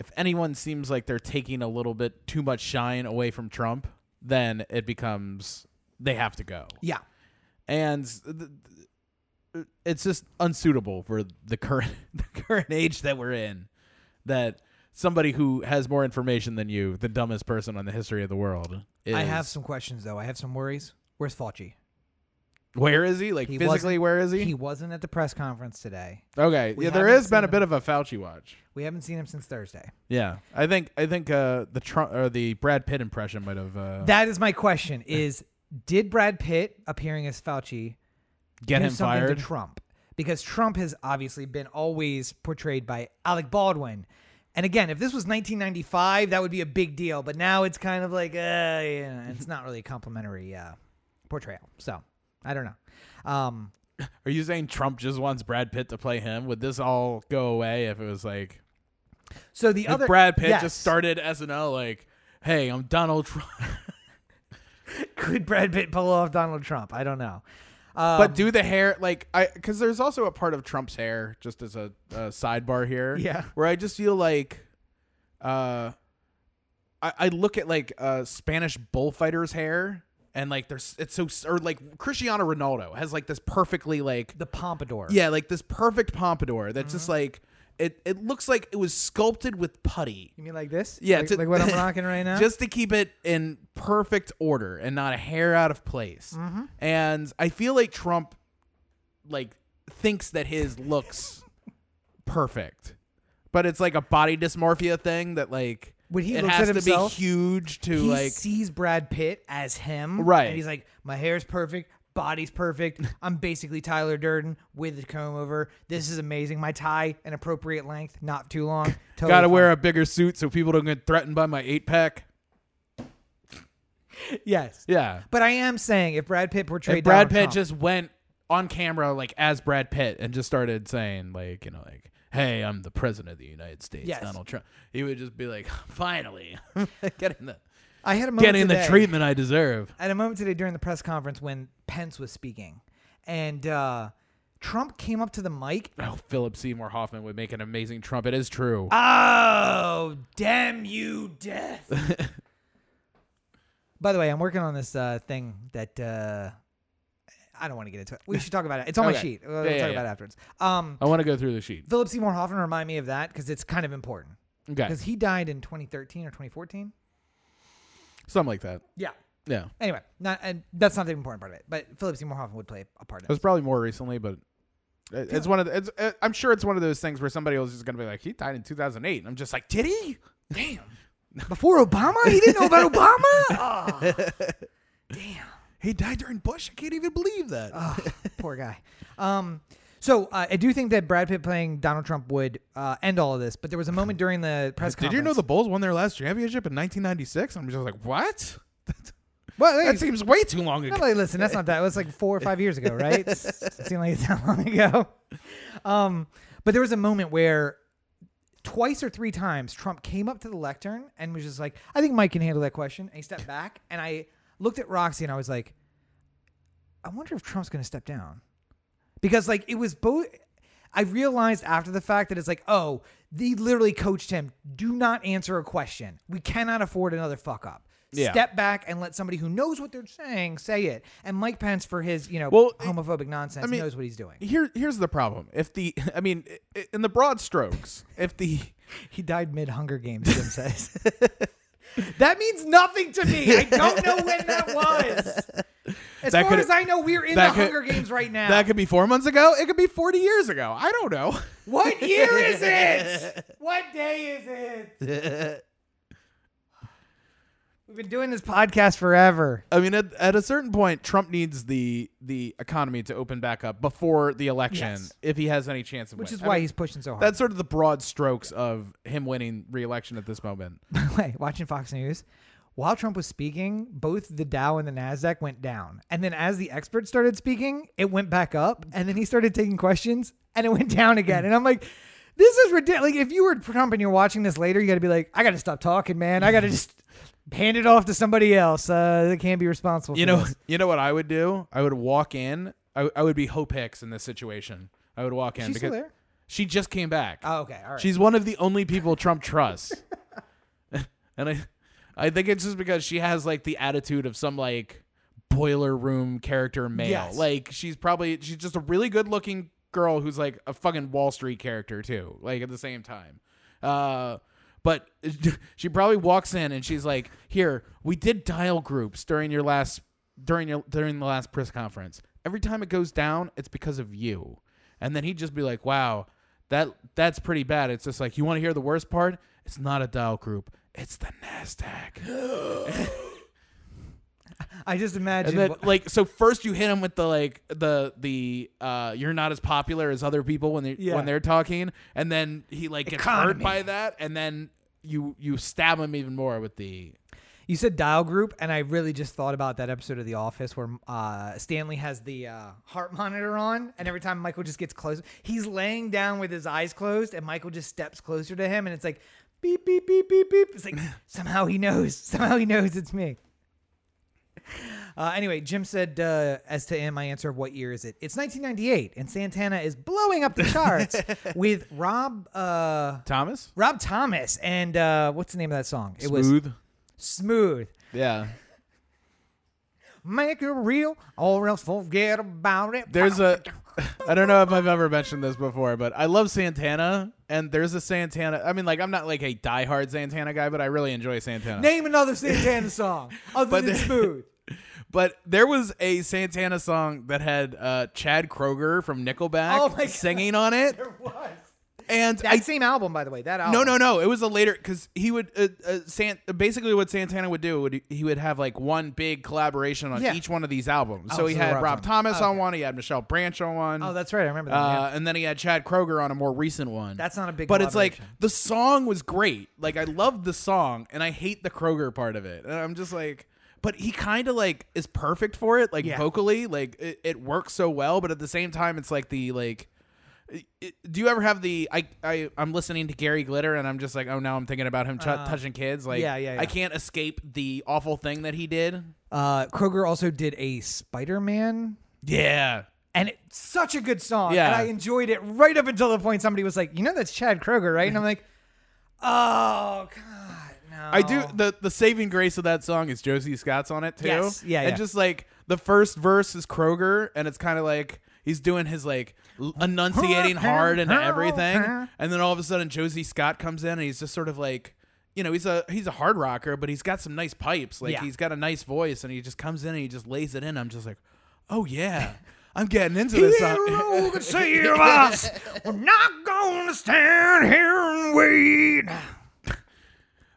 if anyone seems like they're taking a little bit too much shine away from Trump, then it becomes they have to go, Yeah, and th- th- it's just unsuitable for the current the current age that we're in. That somebody who has more information than you, the dumbest person on the history of the world, is, I have some questions though. I have some worries. Where's Fauci? Where is he? Like He physically, wasn't- where is he? He wasn't at the press conference today. okay, we yeah, there haven't has been seen a bit of a Fauci watch. We haven't seen him since Thursday. Yeah, I think I think uh, the Trump or the Brad Pitt impression might have uh, That is my question: Is did Brad Pitt appearing as Fauci get do him something fired. to Trump? Because Trump has obviously been always portrayed by Alec Baldwin. And again, if this was 1995, that would be a big deal. But now it's kind of like, uh, yeah, it's not really a complimentary uh, portrayal. So I don't know. Um, Are you saying Trump just wants Brad Pitt to play him? Would this all go away if it was like so the if other Brad Pitt yes. just started SNL like, "Hey, I'm Donald Trump," could Brad Pitt pull off Donald Trump? I don't know. Um, but do the hair like I because there's also a part of Trump's hair just as a, a sidebar here, Yeah. where I just feel like, uh, I, I look at like uh Spanish bullfighters' hair. And like there's it's so or like Cristiano Ronaldo has like this perfectly like the pompadour. Yeah, like this perfect pompadour that's just Mm-hmm. like it. It looks like it was sculpted with putty, You mean like this? Yeah, like, to- like what I'm rocking right now. just to keep it in perfect order and not a hair out of place. Mm-hmm. And I feel like Trump, like, thinks that his looks perfect, but it's like a body dysmorphia thing that like When he it looks has at to himself, be huge to he like. sees Brad Pitt as him, Right. And he's like, "My hair's perfect, body's perfect. I'm basically Tyler Durden with a comb over. This is amazing. My tie, an appropriate length, not too long. Totally Got to wear a bigger suit so people don't get threatened by my eight pack. yes. Yeah, But I am saying, if Brad Pitt portrayed if Brad Donald Pitt Trump- just went on camera like as Brad Pitt and just started saying like you know like hey I'm the president of the United States Yes. Donald Trump he would just be like finally getting the I had a moment getting the treatment I deserve At a moment today during the press conference when Pence was speaking, and uh, Trump came up to the mic. oh Philip Seymour Hoffman would make an amazing Trump it is true Oh, damn you, death! By the way, I'm working on this uh, thing that uh, I don't want to get into it. We should talk about it. It's on my Okay. sheet. We'll Yeah, talk yeah, about it afterwards. Um, I want to go through the sheet Philip Seymour Hoffman remind me of that because it's kind of important okay because he died in 2013 or 2014. something like that Yeah. yeah Anyway, not and that's not the important part of it. But Philip Seymour Hoffman would play a part it in was it. probably more recently but it- it's one of the, it's, uh, I'm sure it's one of those things where somebody else is gonna be like he died in 2008 and I'm just like did he Damn. Before Obama, he didn't know about Obama. Oh, damn. He died during Bush I can't even believe that Oh, poor guy. Um, so uh, I do think that Brad Pitt playing Donald Trump would uh, end all of this, but there was a moment during the press Did conference. you know the Bulls won their last championship in 1996? I'm just like, what? Well, That seems way too long ago. like, listen, that's not that. It was like four or five years ago, right? It seemed like it's that long ago. Um, but there was a moment where twice or three times Trump came up to the lectern and was just like, "I think Mike can handle that question." And he stepped back, and I looked at Roxy and I was like, "I wonder if Trump's going to step down," because like it was both. I realized after the fact that it's like, oh, they literally coached him. Do not answer a question. We cannot afford another fuck up. Yeah. Step back and let somebody who knows what they're saying say it. And Mike Pence, for his you know Well, homophobic nonsense, I mean- knows what he's doing. Here, here's the problem. If the, I mean, in the broad strokes, if the, He died mid Hunger Games, Jim says. that means nothing to me. I don't know when that was. As That far could- as I know, we're in the could- Hunger Games right now. that could be four months ago. It could be 40 years ago. I don't know. what year is it? What day is it? We've been doing this podcast forever. I mean, at, at a certain point, Trump needs the the economy to open back up before the election, Yes. if he has any chance of Which winning. is I why mean, he's pushing so hard. that's sort of the broad strokes of him winning re-election at this moment. By the way, watching Fox News, while Trump was speaking, both the Dow and the Nasdaq went down, and then as the experts started speaking, it went back up, and then he started taking questions, and it went down again. Mm. And I'm like, this is ridiculous. Like, if you were Trump and you're watching this later, you got to be like, I got to stop talking, man. I got to just hand it off to somebody else. Uh, that can't be responsible. You for know, this. you know what I would do? I would walk in. I, I would be Hope Hicks in this situation. I would walk in she's still because there. she just came back. Oh, okay, all right. She's one of the only people Trump trusts. and I I think it's just because she has like the attitude of some like boiler room character male. Yes. Like she's probably she's just a really good looking girl who's like a fucking Wall Street character too. Like at the same time. Uh but she probably walks in and she's like, "Here, we did dial groups during your last during your during the last press conference. Every time it goes down, it's because of you." And then he'd just be like, "Wow, that that's pretty bad." It's just like, "You want to hear the worst part? It's not a dial group. It's the Nasdaq." I just imagine. And then like so first you hit him with the like the the uh you're not as popular as other people when they Yeah. when they're talking and then he like gets hurt by that and then you you stab him even more with the You said dial group, and I really just thought about that episode of The Office where uh, Stanley has the uh, heart monitor on, and every time Michael just gets close, he's laying down with his eyes closed, and Michael just steps closer to him, and it's like beep beep beep beep beep. It's like somehow he knows, somehow he knows it's me. Uh, anyway, Jim said, uh, as to my answer of what year is it? It's 1998, and Santana is blowing up the charts with Rob uh, Thomas? Rob Thomas and uh, what's the name of that song? It was Smooth. Smooth. Yeah. Make it real or else forget about it. There's a I don't know if I've ever mentioned this before, but I love Santana and there's a Santana. I mean like I'm not like a diehard Santana guy, but I really enjoy Santana. name another Santana song other But than Smooth. But there was a Santana song that had uh, Chad Kroeger from Nickelback Oh singing on it, There was and that I same album, by the way. That album. no no no it was a later because he would uh, uh, Sant- basically what Santana would do would he would have like one big collaboration on Yeah. each one of these albums. Oh, so he so had Rob Rob Thomas. Thomas on Okay. one, he had Michelle Branch on one. Oh, that's right. I remember that. Uh, yeah. and then he had Chad Kroeger on a more recent one. That's not a big But it's like the song was great. Like I loved the song, and I hate the Kroeger part of it. And I'm just like, but he kind of like is perfect for it, like Yeah. vocally. Like it, it works so well, but at the same time, it's like the like. do you ever have the I, I I'm listening to Gary Glitter and I'm just like oh now I'm thinking about him Uh, touching kids like yeah, yeah, yeah. I can't escape the awful thing that he did Uh, Kroeger also did a Spider-Man. yeah And it's such a good song. Yeah. And I enjoyed it right up until the point somebody was like, you know, that's Chad Kroeger, right? And I'm like, oh, God. I do oh. the the saving grace of that song is Josey Scott's on it too. Yes. Yeah, And yeah. just like the first verse is Kroeger, and it's kind of like he's doing his like l- enunciating hard into everything, and then all of a sudden Josey Scott comes in, and he's just sort of like. You know, he's a he's a hard rocker, but he's got some nice pipes. Like Yeah. he's got a nice voice, and he just comes in and he just lays it in. I'm just like, oh yeah, I'm getting into this. song. Hero save us. We're not gonna stand here and wait.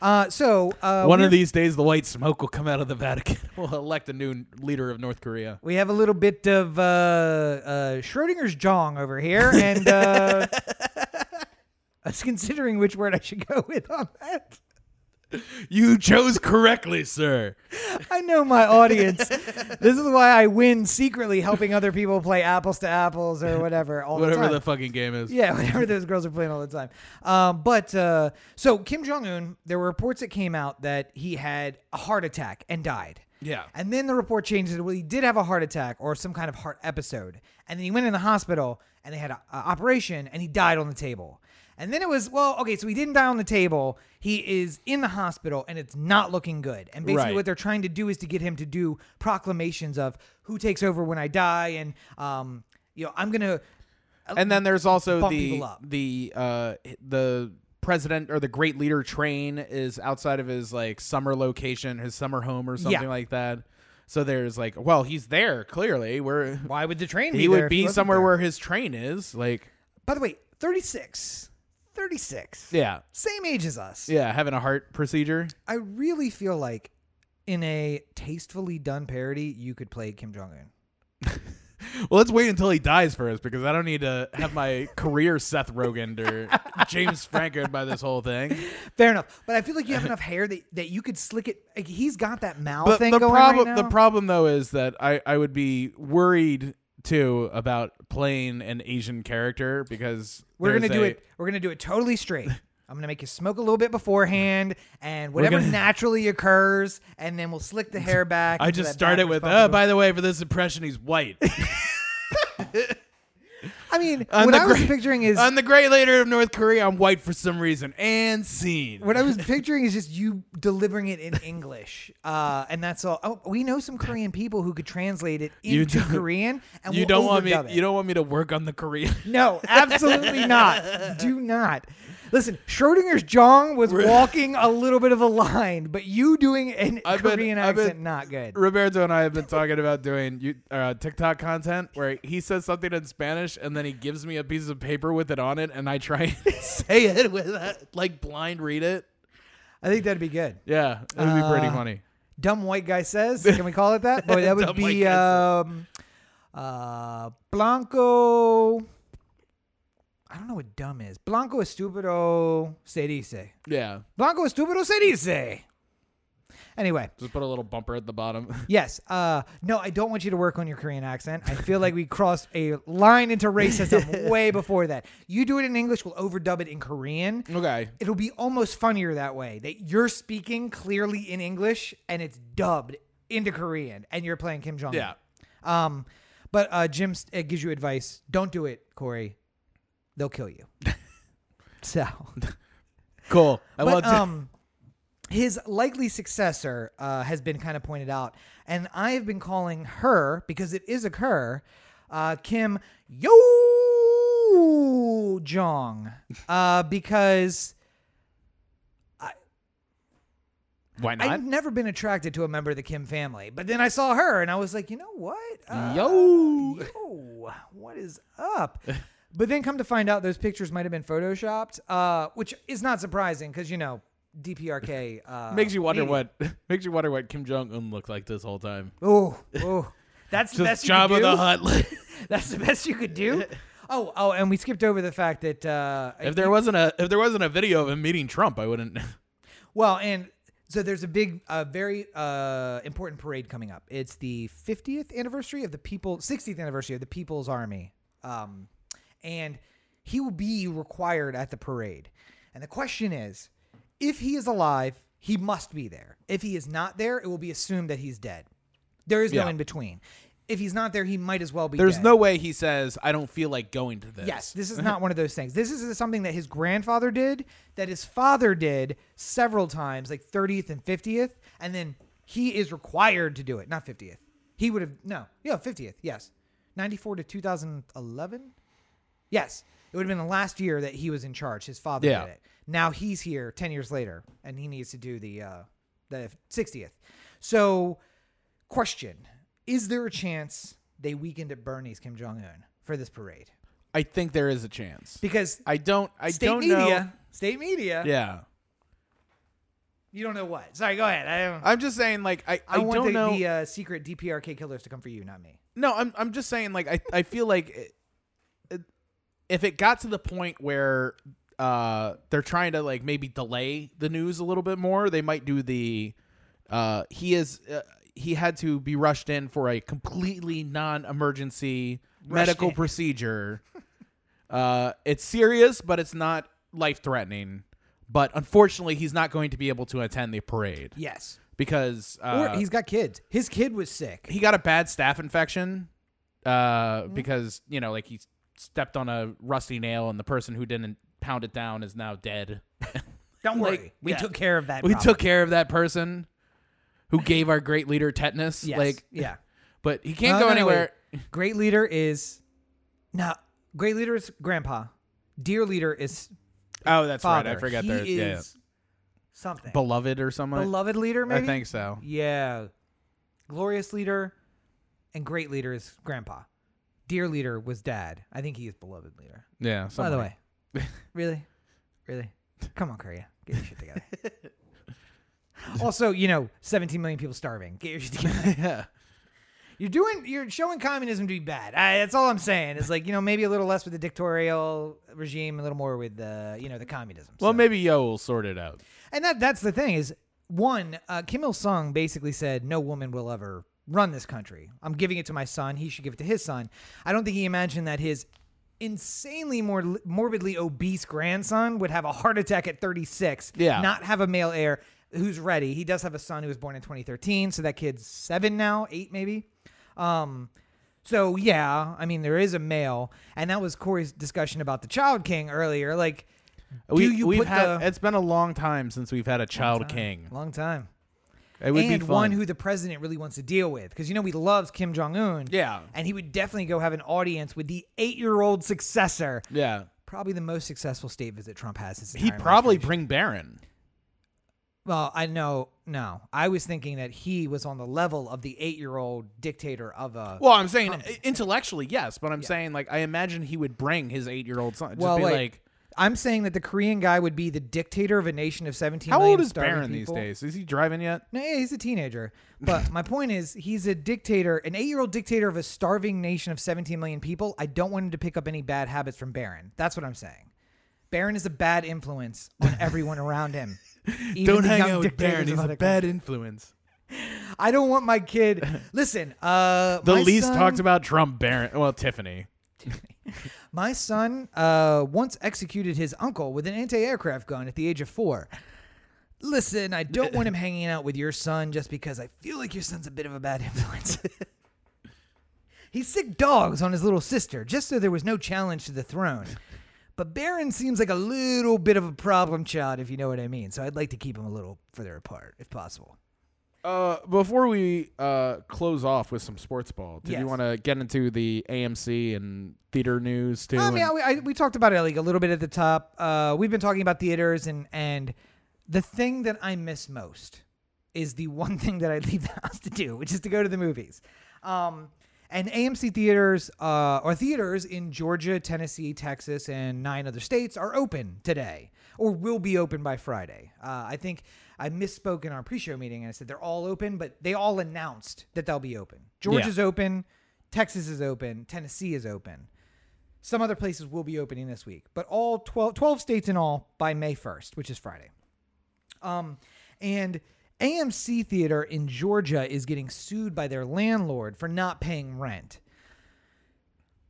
Uh, so uh, One of these days, the white smoke will come out of the Vatican. We'll elect a new leader of North Korea. we have a little bit of uh, uh, Schrodinger's jong over here, and uh, I was considering which word I should go with on that. You chose correctly, sir. I know my audience. this is why I win secretly helping other people play apples to apples or whatever all the Whatever time. the fucking game is. yeah, whatever those girls are playing all the time. Um, but uh, so Kim Jong Un, there were reports that came out that he had a heart attack and died. Yeah. And then the report changed that well, he did have a heart attack or some kind of heart episode, and then he went in the hospital and they had an operation and he died on the table. And then it was well, okay, so he didn't die on the table. He is in the hospital and it's not looking good. And basically, Right. what they're trying to do is to get him to do proclamations of who takes over when I die, and um, you know, I'm gonna and then there's also the the uh the president or the great leader train is outside of his like summer location, his summer home or something Yeah. like that. So there's like, well, he's there clearly. Where Why would the train? he would be somewhere there? where his train is. Like, By the way, 36. 36. yeah, Same age as us. yeah, having a heart procedure. I really feel like in a tastefully done parody, you could play Kim Jong Un. Well, let's wait until he dies first because I don't need to have my career Seth Rogen or James Franco by this whole thing. Fair enough, but I feel like you have enough hair that, that you could slick it. Like he's got that mouth But thing the going problem, right the problem though, is that I I would be worried too about playing an Asian character because We're gonna do a- it. We're gonna do it totally straight. I'm gonna make you smoke a little bit beforehand, and whatever gonna- naturally occurs, and then we'll slick the hair back. I into just that started backwards with, oh, by the way, for this impression, he's white. I mean, I'm what I was great- picturing is I'm the great leader of North Korea. I'm white for some reason. And scene. what I was picturing is just you delivering it in English, uh, and that's all. Oh, we know some Korean people who could translate it into Korean, and you we'll don't want me. it. You don't want me to work on the Korean. No, absolutely not. Do not. Listen, Schrodinger's Jong was walking a little bit of a line, but you doing an I've been- Korean I've been- accent, not good. Roberto and I have been talking about doing you- uh, TikTok content where he says something in Spanish and then he gives me a piece of paper with it on it, and I try and say it with that, like blind read it. I think that'd be good. Yeah, it would be pretty Uh, funny. Dumb white guy says. Can we call it that? Boy, that would Dumb white be guy um, uh, Blanco. I don't know what dumb is. Blanco estúpido se dice. Yeah, Blanco estúpido se dice. Anyway, just put a little bumper at the bottom. yes. Uh, no, I don't want you to work on your Korean accent. I feel like we crossed a line into racism way before that. You do it in English, we'll overdub it in Korean. okay. It'll be almost funnier that way. That you're speaking clearly in English and it's dubbed into Korean, and you're playing Kim Jong. Un. Yeah. Um, but uh, Jim uh, gives you advice. Don't do it, Corey. They'll kill you. so, Cool. I but to. um, his likely successor uh, has been kind of pointed out, and I have been calling her because it is a her, uh, Kim Yo Jong, uh, because Why not? I've never been attracted to a member of the Kim family, but then I saw her and I was like, you know what? Uh, Yo. yo, what is up? but then come to find out, those pictures might have been photoshopped, uh, which is not surprising because you know DPRK uh, makes you wonder media. what makes you wonder what Kim Jong Un looked like this whole time. Oh, oh, that's the best Just you Jabba could do. the Hutt. That's the best you could do. Oh, oh, and we skipped over the fact that uh, if there wasn't a if there wasn't a video of him meeting Trump, I wouldn't. Well, and so there's a big, uh, very uh, important parade coming up. It's the 50th anniversary of the people, 60th anniversary of the People's Army, um, and he will be required at the parade. And the question is, if he is alive, he must be there. If he is not there, it will be assumed that he's dead. There is no Yeah. in between. If he's not there, he might as well be. There's dead. no way he says I don't feel like going to this. Yes, this is not one of those things. This is something that his grandfather did, that his father did several times, like 30th and 50th, and then he is required to do it. Not 50th. He would have no, yeah, 50th. Yes, 94 to 2011. Yes, it would have been the last year that he was in charge. His father Yeah. did it. Now he's here 10 years later, and he needs to do the uh, the 60th. So, question: Is there a chance they Weekend at Bernie's Kim Jong Un for this parade? I think there is a chance. Because I don't. I state don't media, know. state media, Yeah, you don't know what. Sorry, go ahead. I. I'm just saying. Like I, I, I, want don't the, know. the uh, secret DPRK killers to come for you, not me. No, I'm I'm just saying like I I feel like it, if it got to the point where uh they're trying to like maybe delay the news a little bit more, they might do the uh he is uh, he had to be rushed in for a completely non-emergency medical in. procedure. uh it's serious, but it's not life-threatening. But unfortunately, he's not going to be able to attend the parade Yes. because uh, or he's got kids. His kid was sick. he got a bad staph infection uh, Mm-hmm. because you know like he stepped on a rusty nail and the person who didn't pound it down is now dead Don't like, worry. we yeah. took care of that. we problem. took care of that person who gave our great leader tetanus Yes. like yeah. but he can't No, go no, no, anywhere wait. Great leader is now. Great leader is grandpa. Dear leader is Oh, that's father. right. I forgot he there. Yeah, is something. beloved or something. Beloved leader, maybe. I think so. Yeah. Glorious leader and great leader is grandpa. Dear leader was dad. I think he is beloved leader. Yeah. By the way, really, really, come on, Korea, get your shit together. also, you know, 17 million people starving. Get your shit together. yeah. You're doing, you're showing communism to be bad. I, that's all I'm saying. It's like you know, maybe a little less with the dictatorial regime, a little more with the, you know, the communism. Well, So- maybe Yo will sort it out. and that that's the thing is one, uh, Kim Il Sung basically said no woman will ever run this country. I'm giving it to my son. He should give it to his son. I don't think he imagined that his insanely more morbidly obese grandson would have a heart attack at 36. Yeah. not have a male heir who's ready. He does have a son who was born in 2013, so that kid's seven now, eight maybe. Um, so yeah, I mean there is a male, and that was Corey's discussion about the Child King earlier. Like, do we, you we've put had. the It's been a long time since we've had a child time. king. long time? It would and be fun. one who the president really wants to deal with because you know he loves Kim Jong Un. Yeah. and he would definitely go have an audience with the eight-year-old successor. Yeah. Probably the most successful state visit Trump has. His He'd entire probably administration. bring Barron. Well, I know. No, I was thinking that he was on the level of the eight-year-old dictator of a. Well, I'm saying intellectually, yes, but I'm saying like I imagine he would bring his eight year old son. Just Well, be like, I'm saying that the Korean guy would be the dictator of a nation of 17 how million old is starving Barron these days? Is he driving yet? No, yeah, he's a teenager. But my point is, he's a dictator, an eight-year-old dictator of a starving nation of 17 million people. I don't want him to pick up any bad habits from Barron. That's what I'm saying. Barron is a bad influence on everyone around him. Even the young dictators of other influence. I don't want my kid. Listen, uh, The least son, talked about Trump Barron. Well, Tiffany. My son uh, once executed his uncle with an anti-aircraft gun at the age of four. Listen, I don't want him hanging out with your son just because I feel like your son's a bit of a bad influence. he sick dogs on his little sister just so there was no challenge to the throne. But Barron seems like a little bit of a problem child, if you know what I mean. So I'd like to keep him a little further apart, if possible. Uh, before we uh close off with some sports ball, did Yes. you want to get into the AMC and theater news too? I mean, I, I, we talked about it like a little bit at the top. Uh, we've been talking about theaters, and and the thing that I miss most is the one thing that I leave the house to do, which is to go to the movies. Um, and AMC theaters, uh, or theaters in Georgia, Tennessee, Texas, and nine other states are open today, or will be open by Friday. Uh, I think I misspoke in our pre-show meeting, and I said they're all open, but they all announced that they'll be open. Georgia's open, Texas is open, Tennessee is open. Some other places will be opening this week, but all 12, 12 states in all by May 1st, which is Friday. Um, and AMC Theater in Georgia is getting sued by their landlord for not paying rent,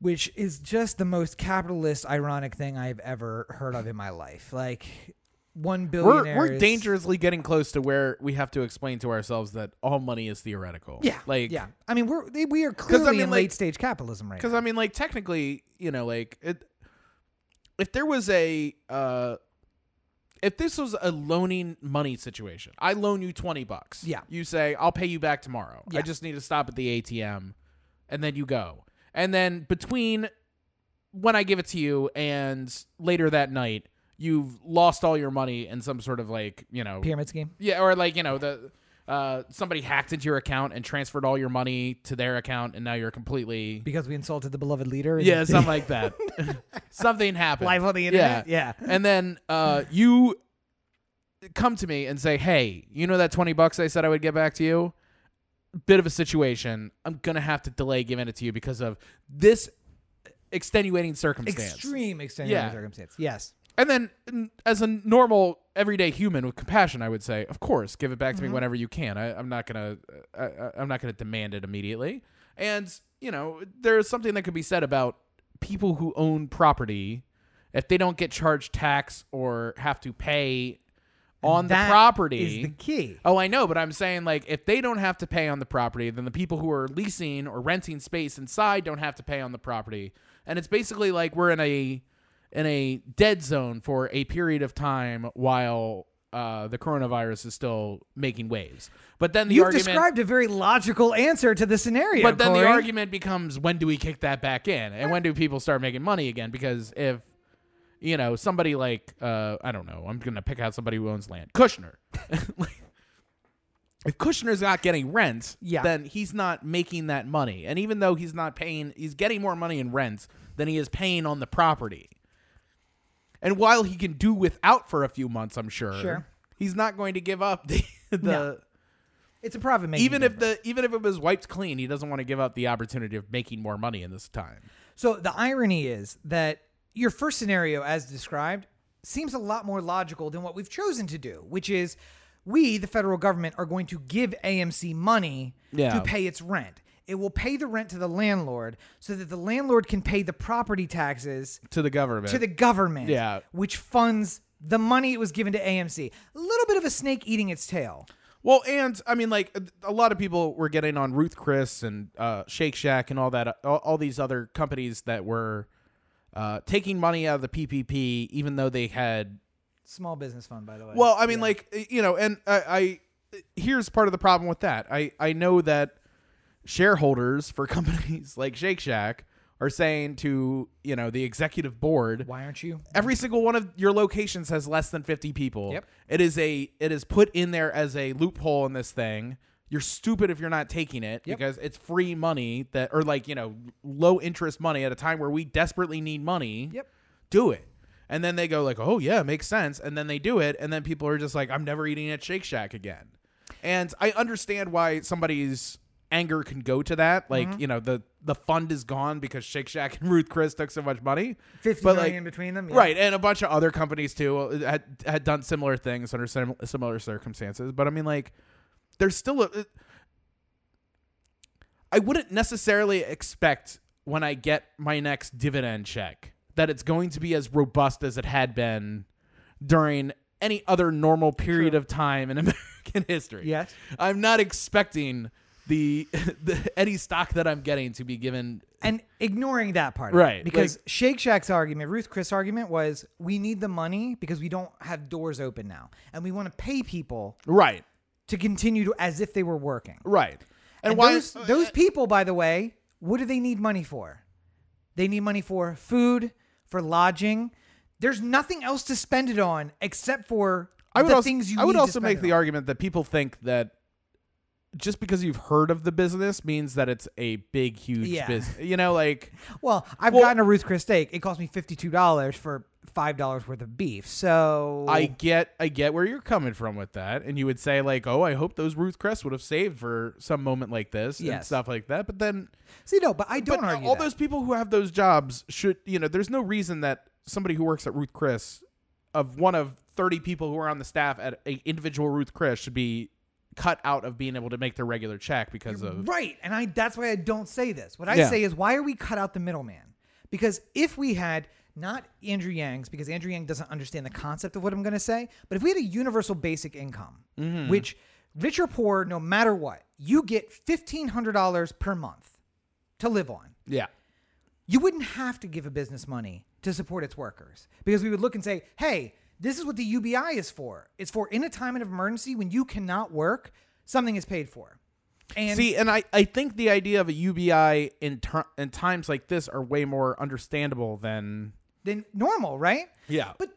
which is just the most capitalist, ironic thing I've ever heard of in my life. Like, one billionaire. we're we're dangerously getting close to where we have to explain to ourselves that all money is theoretical. Yeah, like yeah. I mean, we're they, we are clearly mean, in like- late stage capitalism right Because. I mean, like technically, you know, like it, if there was a, uh, if this was a loaning money situation, I loan you twenty bucks. Yeah. You say I'll pay you back tomorrow. Yeah. I just need to stop at the ATM, and then you go, and then between when I give it to you and later that night, you've lost all your money in some sort of like you know Pyramid scheme. yeah, or like you know the uh, somebody hacked into your account and transferred all your money to their account, and now you're completely Because we insulted the beloved leader. yeah, something like that. something happened Live on the internet? Yeah. and then uh, you come to me and say, "Hey, you know that twenty bucks I said I would get back to you? Bit of a situation. I'm gonna have to delay giving it to you because of this extenuating circumstance." Extreme extenuating Yeah. circumstance. Yes. And then, as a normal, everyday human with compassion, I would say, of course, give it back to me mm-hmm. whenever you can. I, I'm not gonna, I- I'm not gonna demand it immediately. And you know, there's something that could be said about people who own property if they don't get charged tax or have to pay on That the property. is the key. Oh, I know, but I'm saying like if they don't have to pay on the property, then the people who are leasing or renting space inside don't have to pay on the property. And it's basically like we're in a in a dead zone for a period of time while uh, the coronavirus is still making waves. But then the You've argument, described a very logical answer to the scenario. but then Corey. the argument becomes when do we kick that back in, and when do people start making money again? Because if you know somebody like uh, I don't know, I'm gonna pick out somebody who owns land, Kushner. if Kushner's not getting rent, Yeah. then he's not making that money. And even though he's not paying, he's getting more money in rent than he is paying on the property. And while he can do without for a few months, I'm sure, Sure. he's not going to give up the, the No. It's a profit making. even if the even if it was wiped clean, he doesn't want to give up the opportunity of making more money in this time. So the irony is that your first scenario, as described, seems a lot more logical than what we've chosen to do, which is we, the federal government, are going to give AMC money Yeah. to pay its rent. It will pay the rent to the landlord so that the landlord can pay the property taxes To the government. to the government, Yeah. which funds the money it was given to AMC. A little bit of a snake eating its tail. Well, and I mean, like a lot of people were getting on Ruth Chris and uh, Shake Shack and all that, all, all these other companies that were uh, taking money out of the PPP, even though they had. Small business fund, by the way. Well, I mean, like you know, and I, I here's part of the problem with that. I I know that shareholders for companies like Shake Shack are saying to you know the executive board, why aren't you? every single one of your locations has less than 50 people Yep. it is a it is put in there as a loophole in this thing you're stupid if you're not taking it Yep. because it's free money that or like you know low interest money at a time where we desperately need money Yep. do it and then they go like oh yeah makes sense and then they do it and then people are just like i'm never eating at shake shack again and i understand why somebody's anger can go to that like Mm-hmm. you know the the fund is gone because shake shack and ruth chris took so much money Fifty But, million like, between them, yeah. Right, and a bunch of other companies too had had done similar things under sim- similar circumstances. But I mean, like, there's still a. I wouldn't necessarily expect when I get my next dividend check that it's going to be as robust as it had been during any other normal period of time in American history. Yes. I'm not expecting the, the any stock that I'm getting to be given and ignoring that part, of it, Right, Because like- Shake Shack's argument, Ruth Chris' argument was, we need the money because we don't have doors open now, and we want to pay people right, to continue to as if they were working. right. And, why those uh, those uh, people, by the way, what do they need money for? They need money for food, for lodging. There's nothing else to spend it on except for I would the also, things you I would need to also spend make the on. argument that people think that just because you've heard of the business means that it's a big, huge Yeah. business. You know, like Well, I've Well- gotten a Ruth Chris steak. It cost me fifty two dollars for five dollars worth of beef. So I get, I get where you're coming from with that, and you would say like, oh, I hope those Ruth Crest would have saved for some moment like this and Yes. stuff like that. But then, see no, but I don't but argue all that. those people who have those jobs should, you know, there's no reason that somebody who works at Ruth Chris, of one of 30 people who are on the staff at a individual Ruth Chris, should be cut out of being able to make their regular check because of Right. And I that's why I don't say this. What I Yeah. say is why are we cut out the middleman? Because if we had not Andrew Yang's, because Andrew Yang doesn't understand the concept of what I'm gonna say, but if we had a universal basic income, Mm-hmm. which rich or poor, no matter what, you get fifteen hundred dollars per month to live on. yeah. You wouldn't have to give a business money to support its workers because we would look and say, hey, this is what the UBI is for. It's for in a time of emergency when you cannot work, something is paid for. And See, and I, I think the idea of a UBI in ter- in times like this are way more understandable than than normal, right? yeah. But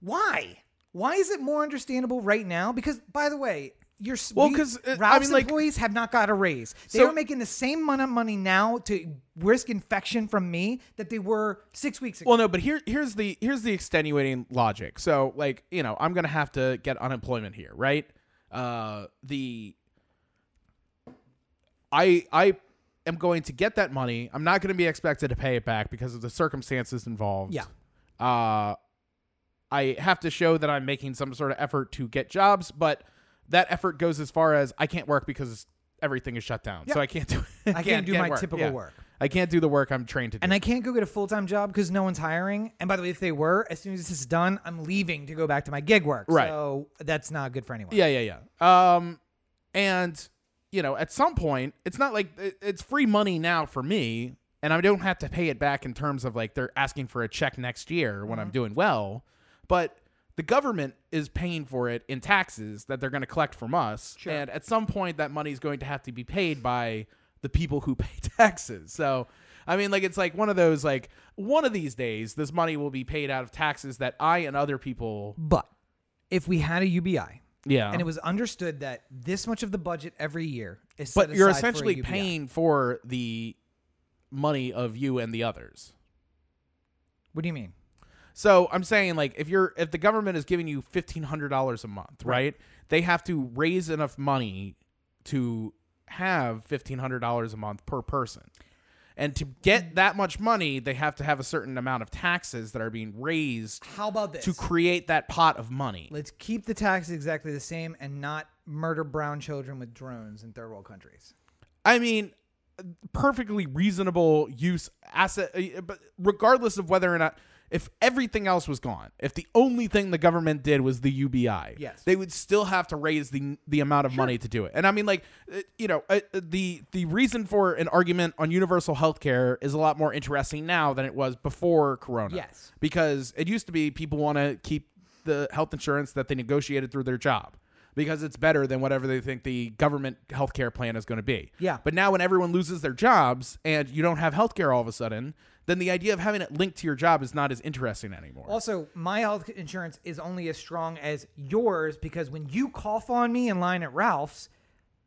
why? Why is it more understandable right now? Because by the way, your Well, we- 'cause, uh, I Ralph's mean, like- employees have not got a raise. They So- are making the same amount of money now to risk infection from me that they were six weeks ago. Well, no, but here here's the here's the extenuating logic. So, like, you know, I'm gonna have to get unemployment here, right? Uh, the I I am going to get that money. I'm not going to be expected to pay it back because of the circumstances involved. Yeah. Uh, I have to show that I'm making some sort of effort to get jobs, but that effort goes as far as I can't work because everything is shut down. So I can't do. I can't do get my work. typical Yeah. work. I can't do the work I'm trained to do. and I can't go get a full time job because no one's hiring. And by the way, if they were, as soon as this is done, I'm leaving to go back to my gig work. Right. So that's not good for anyone. Yeah, yeah, yeah. Um, and you know, at some point, it's not like it's free money now for me, and I don't have to pay it back in terms of like they're asking for a check next year when I'm doing well. But the government is paying for it in taxes that they're going to collect from us. Sure. And at some point, that money is going to have to be paid by the people who pay taxes. So, I mean, like, it's like one of those, like, one of these days, this money will be paid out of taxes that I and other people. But if we had a UBI Yeah. and it was understood that this much of the budget every year is but you're for essentially UBI. paying for the money of you and the others. What do you mean? So I'm saying like if you're if the government is giving you fifteen hundred dollars a month, right. Right. They have to raise enough money to have fifteen hundred dollars a month per person. And to get that much money, they have to have a certain amount of taxes that are being raised How about this? to create that pot of money. Let's keep the taxes exactly the same and not murder brown children with drones in third world countries. I mean, perfectly reasonable use asset, uh, but regardless of whether or not, if everything else was gone, if the only thing the government did was the UBI, Yes. they would still have to raise the the amount of money to do it. And I mean, like, uh, you know, uh, uh, the the reason for an argument on universal health care is a lot more interesting now than it was before Corona. Yes. because it used to be people want to keep the health insurance that they negotiated through their job. Because it's better than whatever they think the government healthcare plan is going to be. Yeah. But now when everyone loses their jobs and you don't have healthcare all of a sudden, then the idea of having it linked to your job is not as interesting anymore. Also, my health insurance is only as strong as yours because when you cough on me in line at Ralph's,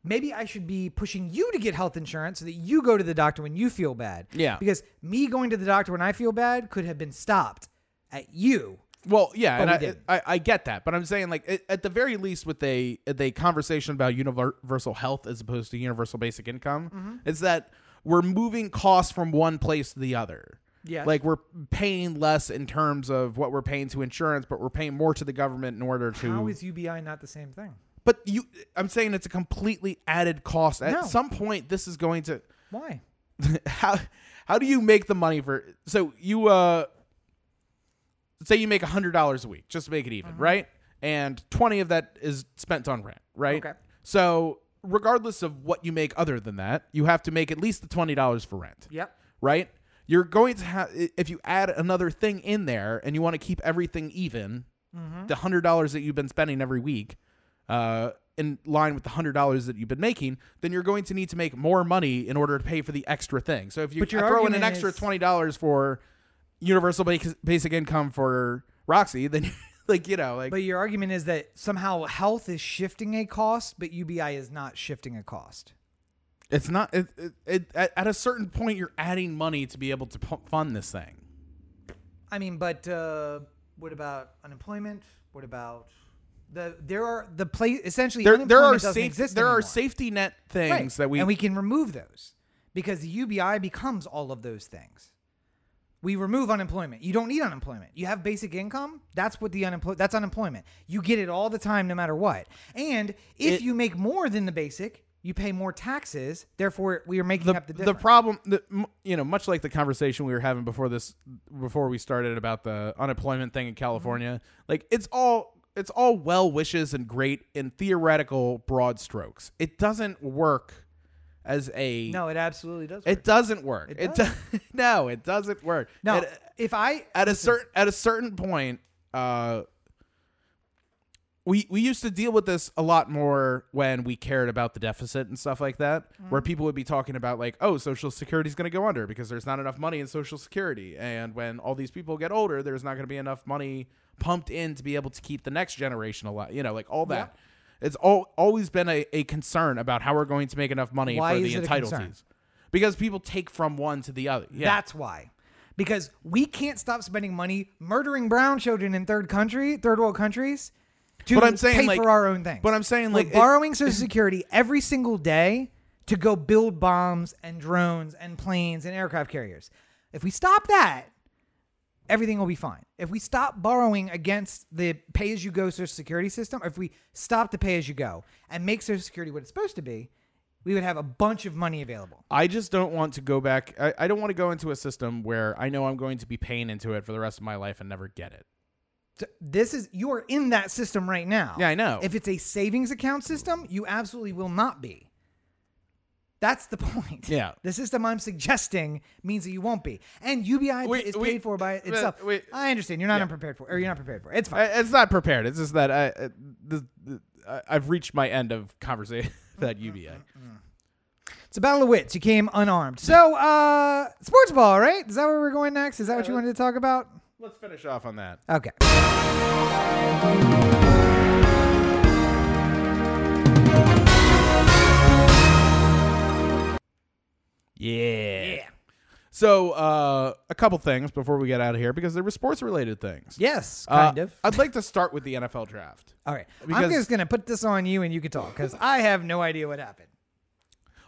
maybe I should be pushing you to get health insurance so that you go to the doctor when you feel bad. Yeah. Because me going to the doctor when I feel bad could have been stopped at you. Well, yeah, and I. I I get that, but I'm saying like at- at the very least with a the conversation about universal health as opposed to universal basic income, Mm-hmm. is that we're moving costs from one place to the other. Yeah, Like we're paying less in terms of what we're paying to insurance, but we're paying more to the government in order to. How is UBI not the same thing? but you, I'm saying it's a completely added cost. At No. some point, this is going to. Why? how how do you make the money for so you uh say you make a hundred dollars a week just to make it even right and 20 of that is spent on rent right Okay. so regardless of what you make other than that you have to make at least the $20 for rent Yep. right you're going to have if you add another thing in there and you want to keep everything even the hundred dollars that you've been spending every week uh, in line with the hundred dollars that you've been making, then you're going to need to make more money in order to pay for the extra thing. So if you throw in an extra twenty dollars for universal basic, income for Roxy, then like you know like But your argument is that somehow health is shifting a cost, but UBI is not shifting a cost. it's not it, it, it, at, at a certain point you're adding money to be able to pu- fund this thing. I mean, but uh, what about unemployment? What about the there are the place essentially There there are doesn't safe, exist there are anymore. safety net things Right. that we and we can remove those because the UBI becomes all of those things. We remove unemployment. You don't need unemployment. You have basic income. That's what the unemployment. That's unemployment. You get it all the time, no matter what. And if It- you make more than the basic, you pay more taxes. Therefore, we are making the, up the the problem the, you know much like the conversation we were having before this before we started about the unemployment thing in mm-hmm. California like it's all it's all well wishes and great in theoretical broad strokes it doesn't work as a no, it absolutely does. it doesn't work. It it, does. do- no it doesn't work. No, at, if I at a certain at a certain point uh we we used to deal with this a lot more when we cared about the deficit and stuff like that where people would be talking about like oh social security is going to go under because there's not enough money in social security. And when all these people get older there's not going to be enough money pumped in to be able to keep the next generation alive you know like all that it's all always been a, a concern about how we're going to make enough money Why for is the it a concern? entitlees because people take from one to the other yeah That's why. Because we can't stop spending money murdering brown children in third country, third world countries, to But I'm saying, pay like- for our own things. but I'm saying, We're like, it- borrowing Social Security every single day to go build bombs and drones and planes and aircraft carriers. If we stop that, everything will be fine. If we stop borrowing against the pay as you go Social Security system, or if we stop the pay as you go and make Social Security what it's supposed to be, we would have a bunch of money available. I just don't want to go back. I, I don't want to go into a system where I know I'm going to be paying into it for the rest of my life and never get it. So this is you are in that system right now. Yeah, I know. If it's a savings account system, you absolutely will not be. That's the point. Yeah. The system I'm suggesting means that you won't be. And UBI is paid for by uh, itself. wait. I understand. You're not Yeah. unprepared for or you're not prepared for it. It's fine. It's not prepared. It's just that I, uh, the, the, I've reached my end of conversation about mm-hmm, UBI. Mm-hmm, mm-hmm. It's a battle of wits. You came unarmed. So, uh, sports ball, right? Is that where we're going next? Is that what you uh, wanted to talk about? Let's finish off on that. Okay. Yeah. So, uh, a couple things before we get out of here because there were sports related things. Yes, Uh, kind of. I'd like to start with the NFL draft. All right. I'm because- just going to put this on you and you can talk because I have no idea what happened.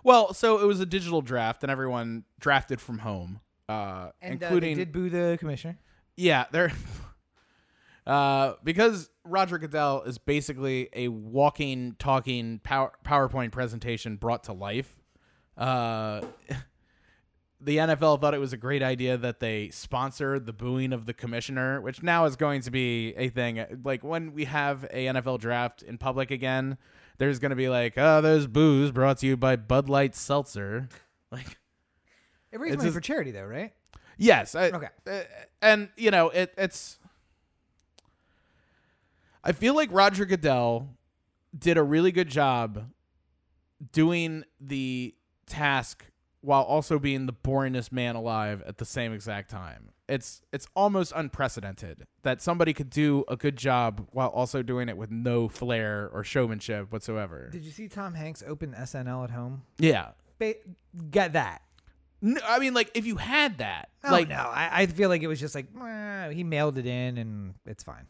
Well, so it was a digital draft, and everyone drafted from home, uh, And uh, including they did boo the commissioner. yeah, they're uh, because Roger Goodell is basically a walking, talking power, PowerPoint presentation brought to life. Uh, the NFL thought it was a great idea that they sponsored the booing of the commissioner, which now is going to be a thing. Like when we have a NFL draft in public again, there's going to be like, oh, those boos brought to you by Bud Light Seltzer. Like, It raised It's money just- for charity, though, right? Yes. I, Okay. uh, and you know, it, it's. I feel like Roger Goodell did a really good job doing the task while also being the boringest man alive at the same exact time. It's it's almost unprecedented that somebody could do a good job while also doing it with no flair or showmanship whatsoever. Did you see Tom Hanks open SNL at home? Yeah. Ba- Get that. No, I mean, like if you had that, Oh, like no, I, I feel like it was just like he mailed it in and it's fine.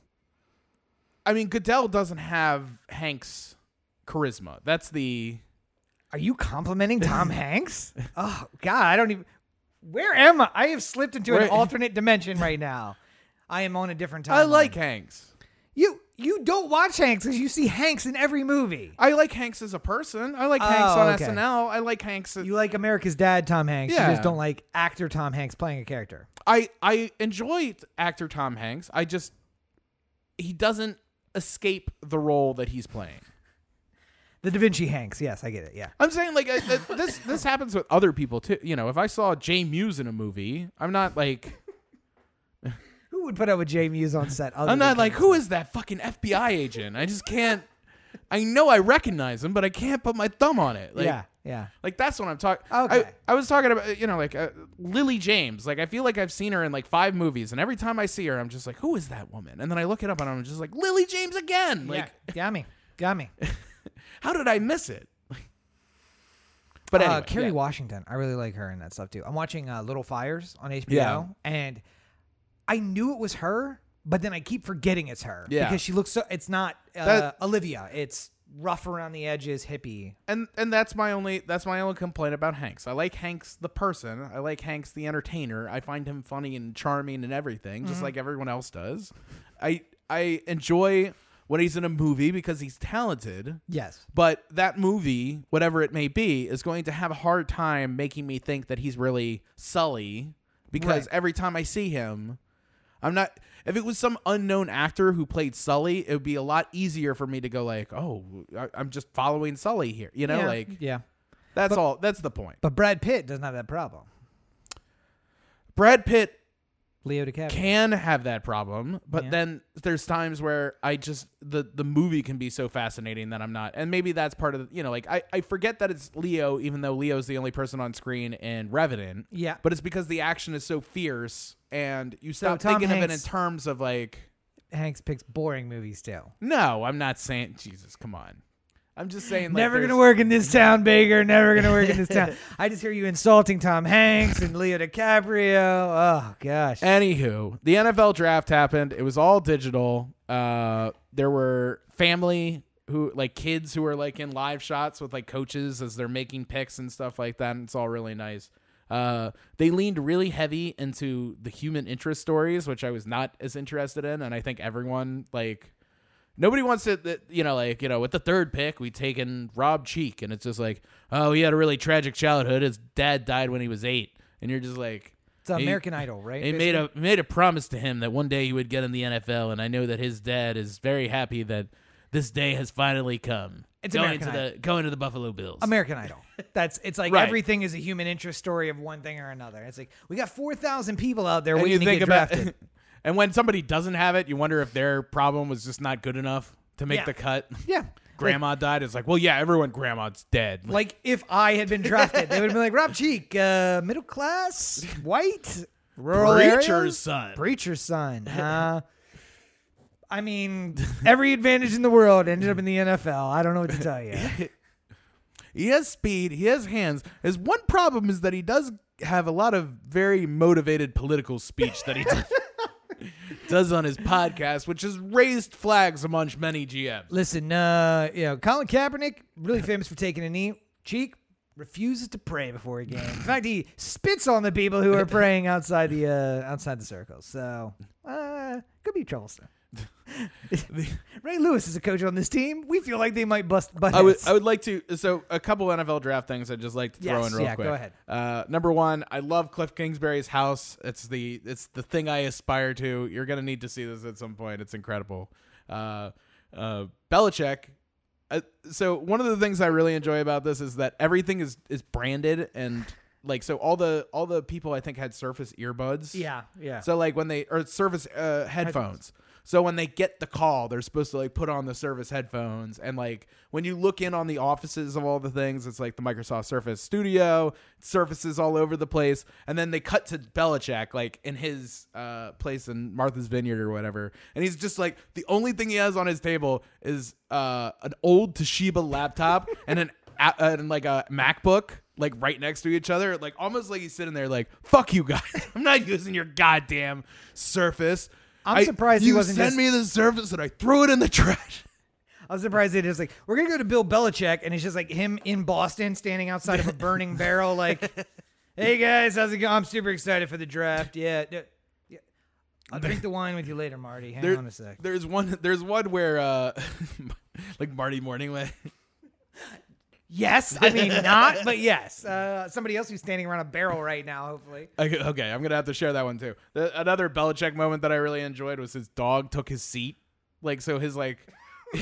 I mean, Goodell doesn't have Hank's charisma. That's the Are you complimenting Tom Hanks? Oh God, I don't even. Where am I? I have slipped into an alternate dimension right now. I am on a different timeline. I like Hanks. you. You don't watch Hanks because you see Hanks in every movie. I like Hanks as a person. I like oh, Hanks Oh, on okay. SNL. I like Hanks. You like America's Dad, Tom Hanks. You Yeah. just don't like actor Tom Hanks playing a character. I I enjoy actor Tom Hanks. I just he doesn't escape the role that he's playing. The Da Vinci Hanks. Yes, I get it. Yeah. I'm saying like I, I- this this happens with other people too. You know, if I saw Jay Muse in a movie, I'm not like Who would put up with Jay Muse on set? other I'm not like who is that fucking FBI agent? I just can't. I know I recognize him, but I can't put my thumb on it. Like, yeah, yeah. Like that's what I'm talking. Okay. I, I was talking about you know like uh, Lily James. Like I feel like I've seen her in like five movies, and every time I see her, I'm just like, who is that woman? And then I look it up, and I'm just like, Lily James again. Like yeah, got me, got me. how did I miss it? but anyway, uh, Kerry yeah. Washington, I really like her in that stuff too. I'm watching uh, Little Fires on HBO, Yeah. and I knew it was her, but then I keep forgetting it's her Yeah. because she looks so. It's not uh, That- Olivia. It's rough around the edges, hippie. and and that's my only that's my only complaint about Hanks. I like Hanks the person. I like Hanks the entertainer. I find him funny and charming and everything, Mm-hmm. just like everyone else does. I I enjoy when he's in a movie because he's talented. Yes. But that movie, whatever it may be, is going to have a hard time making me think that he's really Sully because Right. every time I see him, I'm not. If it was some unknown actor who played Sully, it would be a lot easier for me to go like, "Oh, I, I'm just following Sully here." You know, yeah, like yeah. that's But- all. That's the point. But Brad Pitt doesn't have that problem. Brad Pitt Leo DiCaprio. can have that problem, but Yeah. then there's times where I just the the movie can be so fascinating that I'm not, and maybe that's part of the, you know like I I forget that it's Leo, even though Leo's the only person on screen in Revenant, yeah. but it's because the action is so fierce, and you stop Tom thinking of it in Hanks- terms of like, Hanks picks boring movies still. no, I'm not saying Jesus, come on, I'm just saying like, Never there's- gonna work in this town, Baker. Never gonna work in this town. I just hear you insulting Tom Hanks and Leo DiCaprio. Oh gosh. Anywho, the NFL draft happened. It was all digital. Uh, there were family who, like kids who were like in live shots with like coaches as they're making picks and stuff like that. And it's all really nice. Uh, they leaned really heavy into the human interest stories, which I was not as interested in. And I think everyone like nobody wants it, that- you know, like you know, with the third pick, we taken Rob Cheek, and it's just like, oh, he had a really tragic childhood. His dad died when he was eight, and you're just like. It's he- American Idol, right? he made a made a promise to him that one day he would get in the NFL, and I know that his dad is very happy that this day has finally come. It's going American to Idol. the going to the Buffalo Bills. American Idol. That's it's like Right. everything is a human interest story of one thing or another. It's like we got four thousand people out there and waiting you to think get about drafted. and when somebody doesn't have it, you wonder if their problem was just not good enough to make Yeah. the cut. yeah, Grandma died. It's like, well, yeah, everyone grandma's dead. Like if I had been drafted, they would have been like Rob Cheek, uh, middle class, white, rural Preacher's areas? son. preacher's son. Uh, I mean, every advantage in the world ended up in the NFL. I don't know what to tell you. He has speed. He has hands. His one problem is that he does have a lot of very motivated political speech that he does, does on his podcast, which has raised flags amongst many GMs. Listen, uh, you know, Colin Kaepernick, really famous for taking a knee. Cheek refuses to pray before a game. In fact, he spits on the people who are praying outside the uh, outside the circle. So, uh, could be troublesome. Ray Lewis is a coach on this team. We feel like they might bust butt I would. I would like to. So, a couple NFL draft things I'd just like to throw Yes, in real yeah, quick. go ahead. Uh, number one, I love Cliff Kingsbury's house. It's the it's the thing I aspire to. You're gonna need to see this at some point. It's incredible. Uh, uh, Belichick. Uh, so one of the things I really enjoy about this is that everything is is branded and like so all the all the people I think had Surface earbuds. yeah, yeah. So like when they or Surface uh, headphones. So when they get the call, they're supposed to like put on the Surface headphones, and like when you look in on the offices of all the things, it's like the Microsoft Surface Studio, Surfaces all over the place, and then they cut to Belichick like in his uh, place in Martha's Vineyard or whatever, and he's just like the only thing he has on his table is uh, an old Toshiba laptop and an a- and like a MacBook like right next to each other, like almost like he's sitting there like, "Fuck you guys, I'm not using your goddamn Surface." I'm I- surprised he wasn't send just- me the service and I threw it in the trash. I was surprised they just like we're gonna go to Bill Belichick, and it's just like him in Boston, standing outside of a burning barrel, like, "Hey guys, how's it going? I'm super excited for the draft. Yeah, yeah. yeah. I'll drink the wine with you later, Marty. Hang There- on a sec. There's one. There's one where uh, like Marty Mornhinweg. Yes, I mean not, but yes. Uh, somebody else who's standing around a barrel right now, hopefully. Okay, okay, I'm gonna have to share that one too. The, another Belichick moment that I really enjoyed was his dog took his seat. Like so, his like,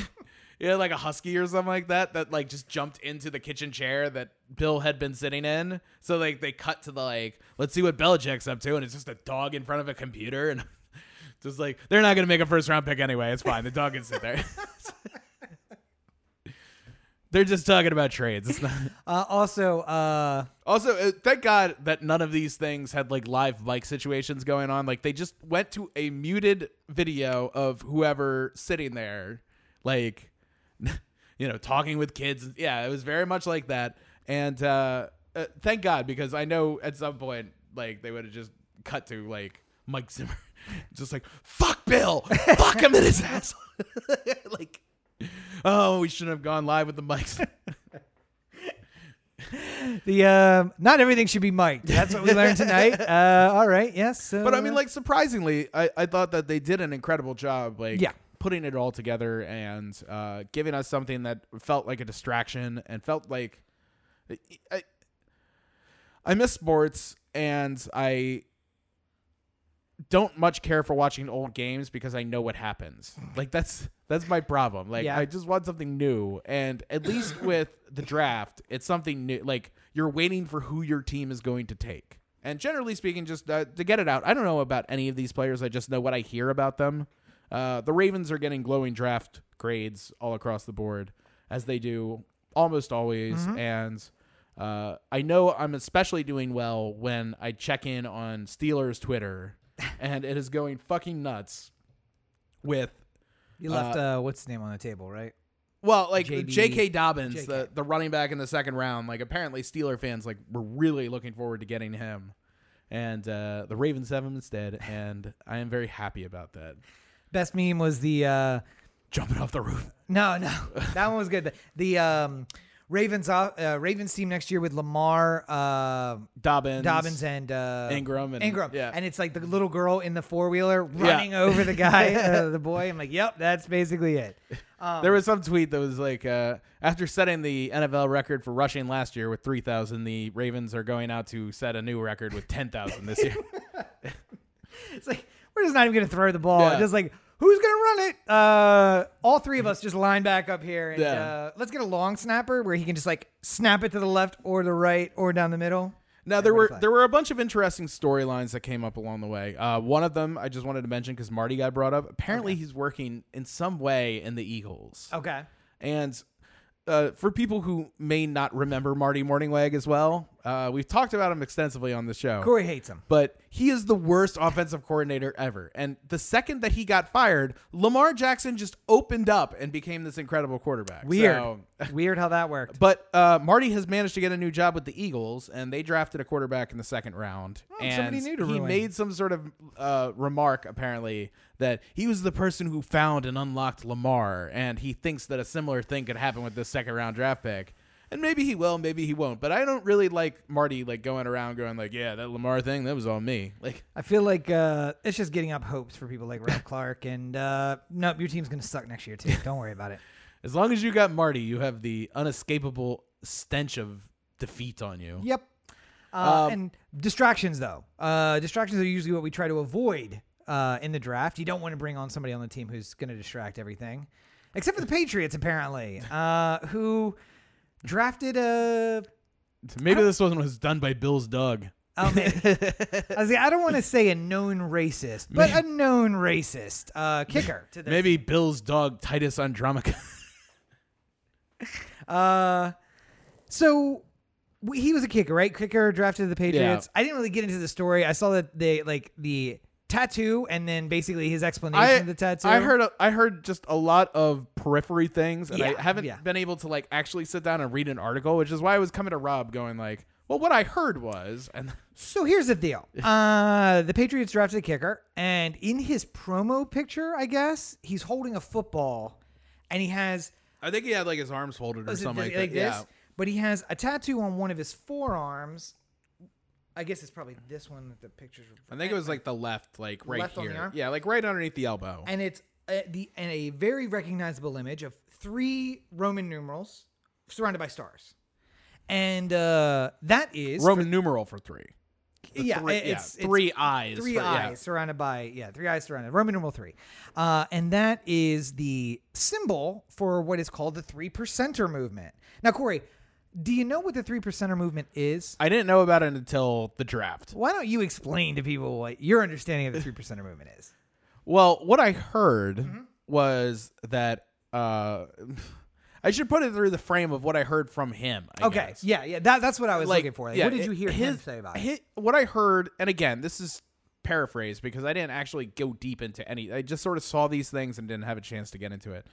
yeah, like a husky or something like that. That like just jumped into the kitchen chair that Bill had been sitting in. So like they cut to the like, let's see what Belichick's up to, and it's just a dog in front of a computer, and just like they're not gonna make a first round pick anyway. It's fine. The dog can sit there. They're just talking about trades. It's not. Uh, also, uh, Also, uh, thank God that none of these things had like live mic situations going on. Like they just went to a muted video of whoever sitting there, like, you know, talking with kids. Yeah, it was very much like that. And uh, uh, thank God because I know at some point like they would have just cut to like Mike Zimmer, just like fuck Bill, fuck him in his ass, like. Oh, we shouldn't have gone live with the mics. the um, not everything should be mic'd. That's what we learned tonight. Uh, all right, yes. But I uh, mean, like surprisingly, I, I thought that they did an incredible job, like Yeah. putting it all together and uh, giving us something that felt like a distraction and felt like I I miss sports and I don't much care for watching old games because I know what happens. Like that's that's my problem. Like Yeah. I just want something new, and at least with the draft, it's something new. Like you're waiting for who your team is going to take. And generally speaking, just uh, to get it out, I don't know about any of these players. I just know what I hear about them. Uh, the Ravens are getting glowing draft grades all across the board, as they do almost always. And uh, I know I'm especially doing well when I check in on Steelers Twitter, and it is going fucking nuts with you left uh, what's his name on the table, right? well, like JB J.K. Dobbins, JK. the the running back in the second round. Like apparently Steeler fans like were really looking forward to getting him, and uh, the Ravens have him instead, and I am very happy about that. Best meme was the uh, Jumping off the roof. no, no, that one was good. The, the um, Ravens off uh, Ravens team next year with Lamar, uh, Dobbins, Dobbins, and uh, Ingram, and Ingram, yeah. and it's like the little girl in the four wheeler running over the guy, uh, the boy. I'm like, yep, that's basically it. Um, There was some tweet that was like, uh, after setting the NFL record for rushing last year with 3,000, the Ravens are going out to set a new record with 10,000 this year. It's like we're just not even gonna throw the ball. Yeah. Just like Who's gonna run it? Uh, all three of us just line back up here, and Yeah. uh, let's get a long snapper where he can just like snap it to the left or the right or down the middle. Now there were there were a bunch of interesting storylines that came up along the way. Uh, one of them I just wanted to mention because Marty got brought up. Apparently, he's working in some way in the Eagles, Okay. and uh, for people who may not remember Marty Mornhinweg as well, uh, we've talked about him extensively on the show. Corey hates him. But he is the worst offensive coordinator ever. And the second that he got fired, Lamar Jackson just opened up and became this incredible quarterback. Weird. So- Weird how that worked. but uh, Marty has managed to get a new job with the Eagles, and they drafted a quarterback in the second round. and Oh, to he ruin. made some sort of uh, remark, apparently, that he was the person who found and unlocked Lamar, and he thinks that a similar thing could happen with this second round draft pick. And maybe he will, maybe he won't. But I don't really like Marty like going around going like, "Yeah, that Lamar thing, that was all me." Like, I feel like uh, it's just getting up hopes for people like Rob Clark, and uh, nope, your team's gonna suck next year too. Don't worry about it. as long as you got Marty, you have the unescapable stench of defeat on you. Yep. Uh, Um, and distractions, though. Uh, distractions are usually what we try to avoid uh, in the draft. You don't want to bring on somebody on the team who's going to distract everything, except for the Patriots, apparently, uh, who drafted a. Maybe this one was done by Bill's Doug. Oh man, I, was, I don't want to say a known racist, but a known racist uh, kicker to the Maybe Bill's dog Titus Andromica. Uh, so w- he was a kicker, right? Kicker drafted to the Patriots. I didn't really get into the story. I saw that they like the tattoo and then basically his explanation I of the tattoo. I heard a, I heard just a lot of periphery things, and Yeah, I haven't yeah. been able to like actually sit down and read an article, which is why I was coming to Rob, going like, "Well, what I heard was," and So here's the deal. Uh, the Patriots drafted a kicker, and in his promo picture, I guess he's holding a football, and he has I think he had like his arms folded or something th- like, that. this, Yeah. but he has a tattoo on one of his forearms. I guess it's probably this one that the pictures. Were I think it was like the left, like right Left on the here. arm? Yeah, like right underneath the elbow. and it's uh, the and a very recognizable image of three Roman numerals surrounded by stars, and uh, that is Roman numeral for three. The yeah, three, it's, yeah, it's three eyes. three for- eyes yeah. surrounded by yeah three eyes surrounded Roman numeral three, uh, and that is the symbol for what is called the three percenter movement. Now, Corey, do you know what the three percenter movement is? I didn't know about it until the draft. Why don't you explain to people what your understanding of the three percenter movement is? Well, what I heard Mm-hmm. was that uh, I should put it through the frame of what I heard from him. I Okay, guess. yeah, yeah, that, that's what I was looking for. Like, yeah, what did you it- hear him say about it? What I heard, and again, this is paraphrased because I didn't actually go deep into any. I just sort of saw these things and didn't have a chance to get into it.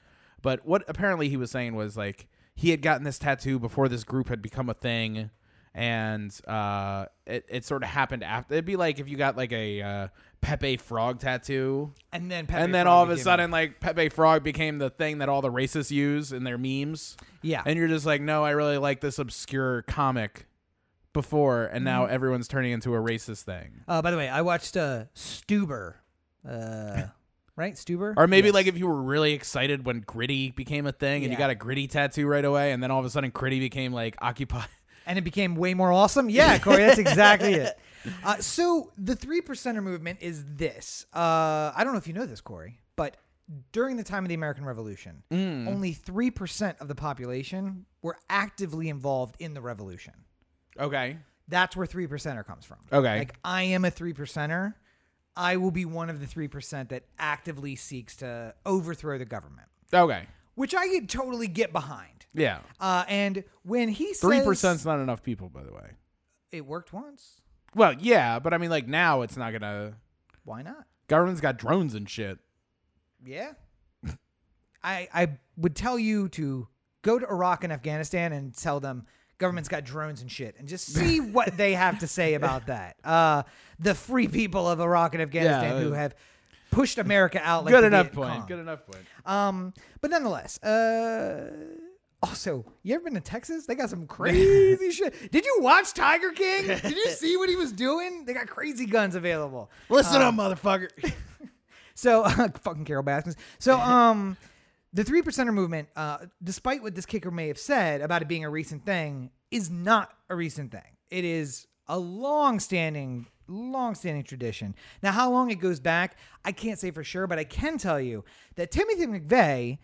But what apparently he was saying was like he had gotten this tattoo before this group had become a thing, and uh, it it sort of happened after. It'd be like if you got like a uh, Pepe Frog tattoo, And then Pepe and then Frog all of a became sudden, like Pepe Frog became the thing that all the racists use in their memes. yeah, And you're just like, no, I really like this obscure comic before, and now Mm-hmm. everyone's turning into a racist thing. Uh, by the way, I watched uh, Stuber. Uh, right? Stuber? Or maybe Yes. like if you were really excited when Gritty became a thing, and you got a Gritty tattoo right away, and then all of a sudden Gritty became like Occupy. And it became way more awesome? Yeah, Corey, that's exactly it. Uh, so the three percenter movement is this. Uh, I don't know if you know this, Corey, but during the time of the American Revolution, Mm. only 3% of the population were actively involved in the revolution. Okay. That's where three percenter comes from. Okay. Like I am a three percenter. I will be one of the three percent that actively seeks to overthrow the government, Okay. which I could totally get behind. Yeah. Uh, and when he says Three percent's not enough people, by the way. it worked once, Well, yeah, but I mean, like now it's not gonna. why not? Government's got drones and shit. Yeah. I I would tell you to go to Iraq and Afghanistan and tell them government's got drones and shit and just see what they have to say about that. Uh the free people of Iraq and Afghanistan Yeah, who uh, have pushed America out like Good the enough Viet point. Cong. Good enough point. Um but nonetheless, uh also, you ever been to Texas? They got some crazy shit. Did you watch Tiger King? Did you see what he was doing? They got crazy guns available. Listen up, motherfucker. So fucking Carole Baskins. So um the three percenter movement, uh, despite what this kicker may have said about it being a recent thing, is not a recent thing. It is a long standing long-standing tradition. Now, how long it goes back, I can't say for sure, but I can tell you that Timothy McVeigh,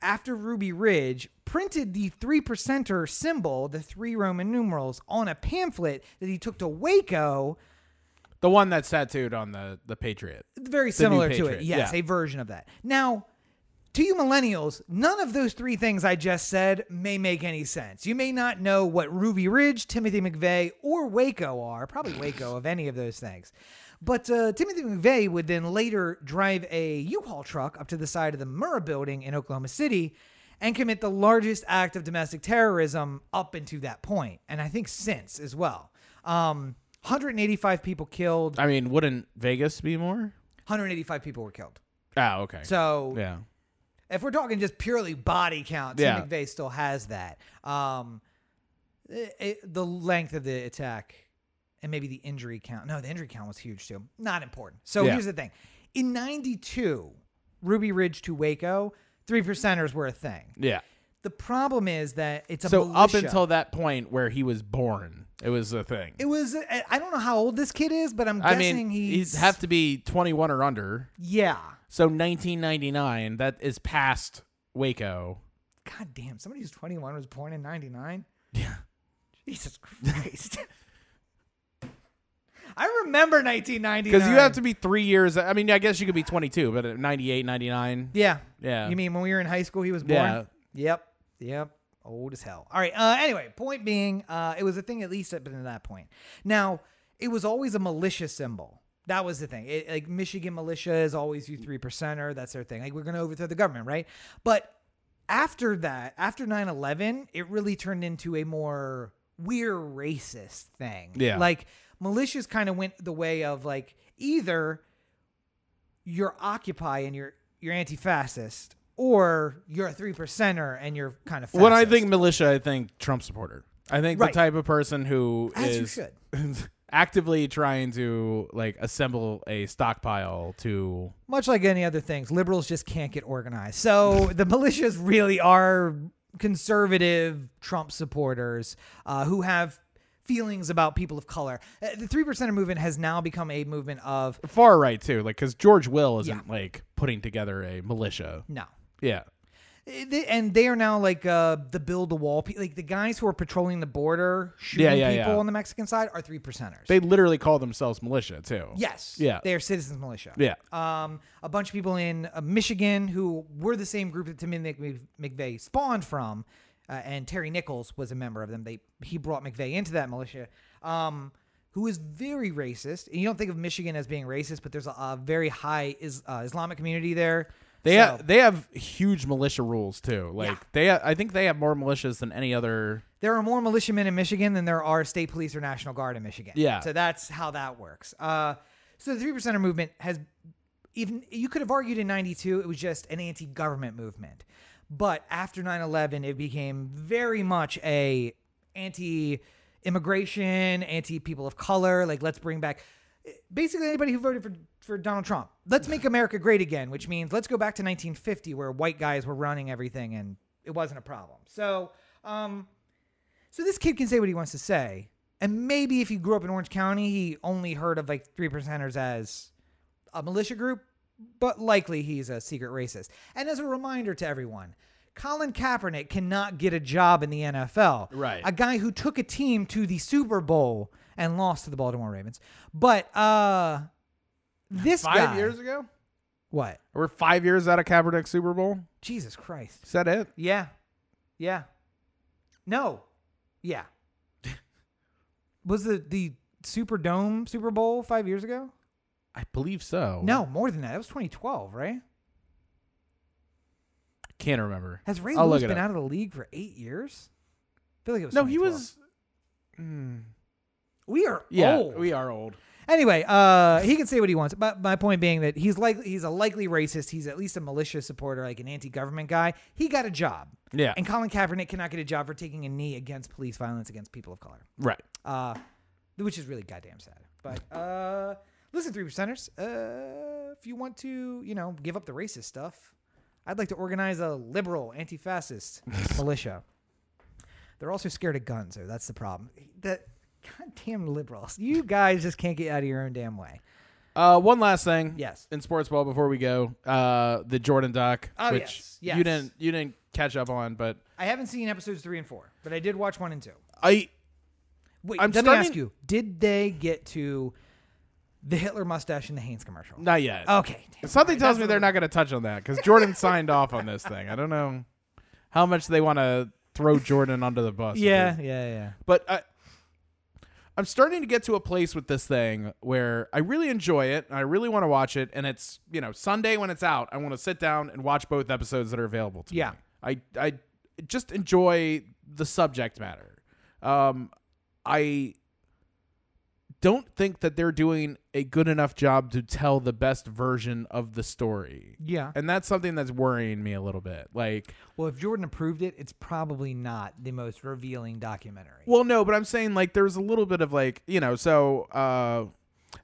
after Ruby Ridge, printed the three percenter symbol, the three Roman numerals, on a pamphlet that he took to Waco. The one that's tattooed on the the Patriot. Very similar to it. Yes, yeah. a version of that. Now, to you millennials, none of those three things I just said may make any sense. You may not know what Ruby Ridge, Timothy McVeigh, or Waco are. Probably Waco of any of those things. But uh, Timothy McVeigh would then later drive a U-Haul truck up to the side of the Murrah building in Oklahoma City and commit the largest act of domestic terrorism up into that point, and I think since as well. Um, 185 people killed. I mean, wouldn't Vegas be more? 185 people were killed. Oh, okay. So yeah. If we're talking just purely body count, Tim Yeah. McVeigh still has that. Um, it- it- the length of the attack and maybe the injury count. No, the injury count was huge too. Not important. So Yeah. here's the thing: in '92, Ruby Ridge to Waco, three percenters were a thing. Yeah. The problem is that it's a So up until that point where he was born, it was a thing. it was. I don't know how old this kid is, but I'm I guessing mean, he's he'd have to be 21 or under. Yeah. So 1999, that is past Waco. God damn! Somebody who's 21 was born in '99. Yeah. Jesus Christ. I remember 1999. Because you have to be three years. I mean, I guess you could be 22, but at 98, 99. Yeah. Yeah. You mean when we were in high school, he was born? Yeah. Yep. Yep. Old as hell. All right. Uh, anyway, point being, uh, it was a thing at least up to that point. Now, it was always a militia symbol. That was the thing. It, like Michigan militia is always you three percenter. That's their thing. Like we're going to overthrow the government, right? But after that, after 9 11, it really turned into a more we're racist thing. Yeah. Like militias kind of went the way of like either you're Occupy and you're you're anti-fascist, or you're a three percenter and you're kind of. Fascist. When I think militia, I think Trump supporter. I think Right. the type of person who As you is should. actively trying to like assemble a stockpile to much like any other things, liberals just can't get organized. So the militias really are conservative Trump supporters uh, who have feelings about people of color. Uh, The three percenter movement has now become a movement of far right too. Like because George Will isn't Yeah. like putting together a militia. no. Yeah. They- And they are now like uh, the build the wall, pe- like the guys who are patrolling the border, shooting Yeah, yeah, people yeah. on the Mexican side, are three percenters. They literally call themselves militia too. Yes. Yeah. They are citizens militia. Yeah. Um, a bunch of people in uh, Michigan who were the same group that Mc- McVeigh spawned from, uh, and Terry Nichols was a member of them. They he brought McVeigh into that militia. Um, who is very racist. And you don't think of Michigan as being racist, but there's a, a very high is, uh, Islamic community there. They So- have they have huge militia rules too. Like Yeah. they ha- I think they have more militias than any other there are more militiamen in Michigan than there are state police or National Guard in Michigan. Yeah. So that's how that works. Uh, so the three percenter movement has even you could have argued in 92 it was just an anti-government movement. But after 9/11 it became very much a anti-immigration, anti-people of color, like let's bring back basically anybody who voted for for Donald Trump. Let's make America great again, which means let's go back to 1950 where white guys were running everything and it wasn't a problem. So, um so this kid can say what he wants to say. And maybe if he grew up in Orange County, he only heard of like three percenters as a militia group, but likely he's a secret racist. And as a reminder to everyone, Colin Kaepernick cannot get a job in the NFL. Right. A guy who took a team to the Super Bowl and lost to the Baltimore Ravens. But uh this five guy, years ago. What? We're five years out of Kaepernick Super Bowl. Jesus Christ. Is that it? Yeah. Yeah. No. Yeah. Was the the Superdome Super Bowl five years ago? I believe so. No, more than that. That was 2012, right? can't remember. Has Ray I'll Lewis been up. out of the league for eight years? I feel like it was. No, he was. Hmm. We are Yeah, old. we are old. Anyway, uh, he can say what he wants. But my point being that he's likely he's a likely racist. He's at least a militia supporter, like an anti-government guy. He got a job. Yeah. And Colin Kaepernick cannot get a job for taking a knee against police violence against people of color. Right. uh, which is really goddamn sad. But uh, listen, three percenters, uh, if you want to, you know, give up the racist stuff, I'd like to organize a liberal, anti-fascist militia. They're also scared of guns, though. That's the problem. That Goddamn liberals. You guys just can't get out of your own damn way. Uh, one last thing. Yes. In sports ball before we go, uh, the Jordan doc, Oh, which yes, yes. you didn't you didn't catch up on, but I haven't seen episodes three and four, but I did watch one and two. I Wait, I'm let me ask you: Did they get to the Hitler mustache in the Hanes commercial? not yet. Okay. Something Alright, tells that's me they're not going to touch on that because Jordan signed off on this thing. I don't know how much they want to throw Jordan under the bus. Yeah, yeah, yeah. but I, I'm starting to get to a place with this thing where I really enjoy it. and I really want to watch it, and it's you know Sunday when it's out. I want to sit down and watch both episodes that are available to Yeah. me. I I just enjoy the subject matter. Um, I don't think that they're doing a good enough job to tell the best version of the story. Yeah. And that's something that's worrying me a little bit. Like, Well, if Jordan approved it, it's probably not the most revealing documentary. well, no, but I'm saying like there's a little bit of like, you know, so uh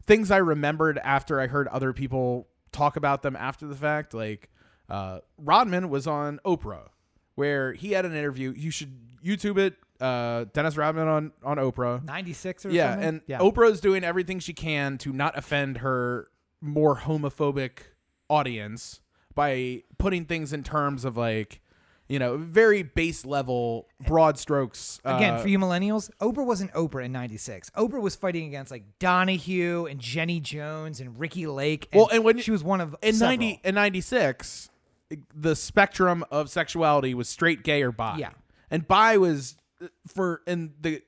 things I remembered after I heard other people talk about them after the fact, like uh Rodman was on Oprah where he had an interview. You should YouTube it. Uh Dennis Rodman on on Oprah. 96 or yeah, something? and yeah. Oprah's doing everything she can to not offend her more homophobic audience by putting things in terms of like, you know, very base level, broad strokes. Again, uh, for you millennials, Oprah wasn't Oprah in 96. Oprah was fighting against like Donahue and Jenny Jones and Ricki Lake. Well, and when- she was one of in several. ninety in ninety six, the spectrum of sexuality was straight, gay, or bi. Yeah. and bi was for in the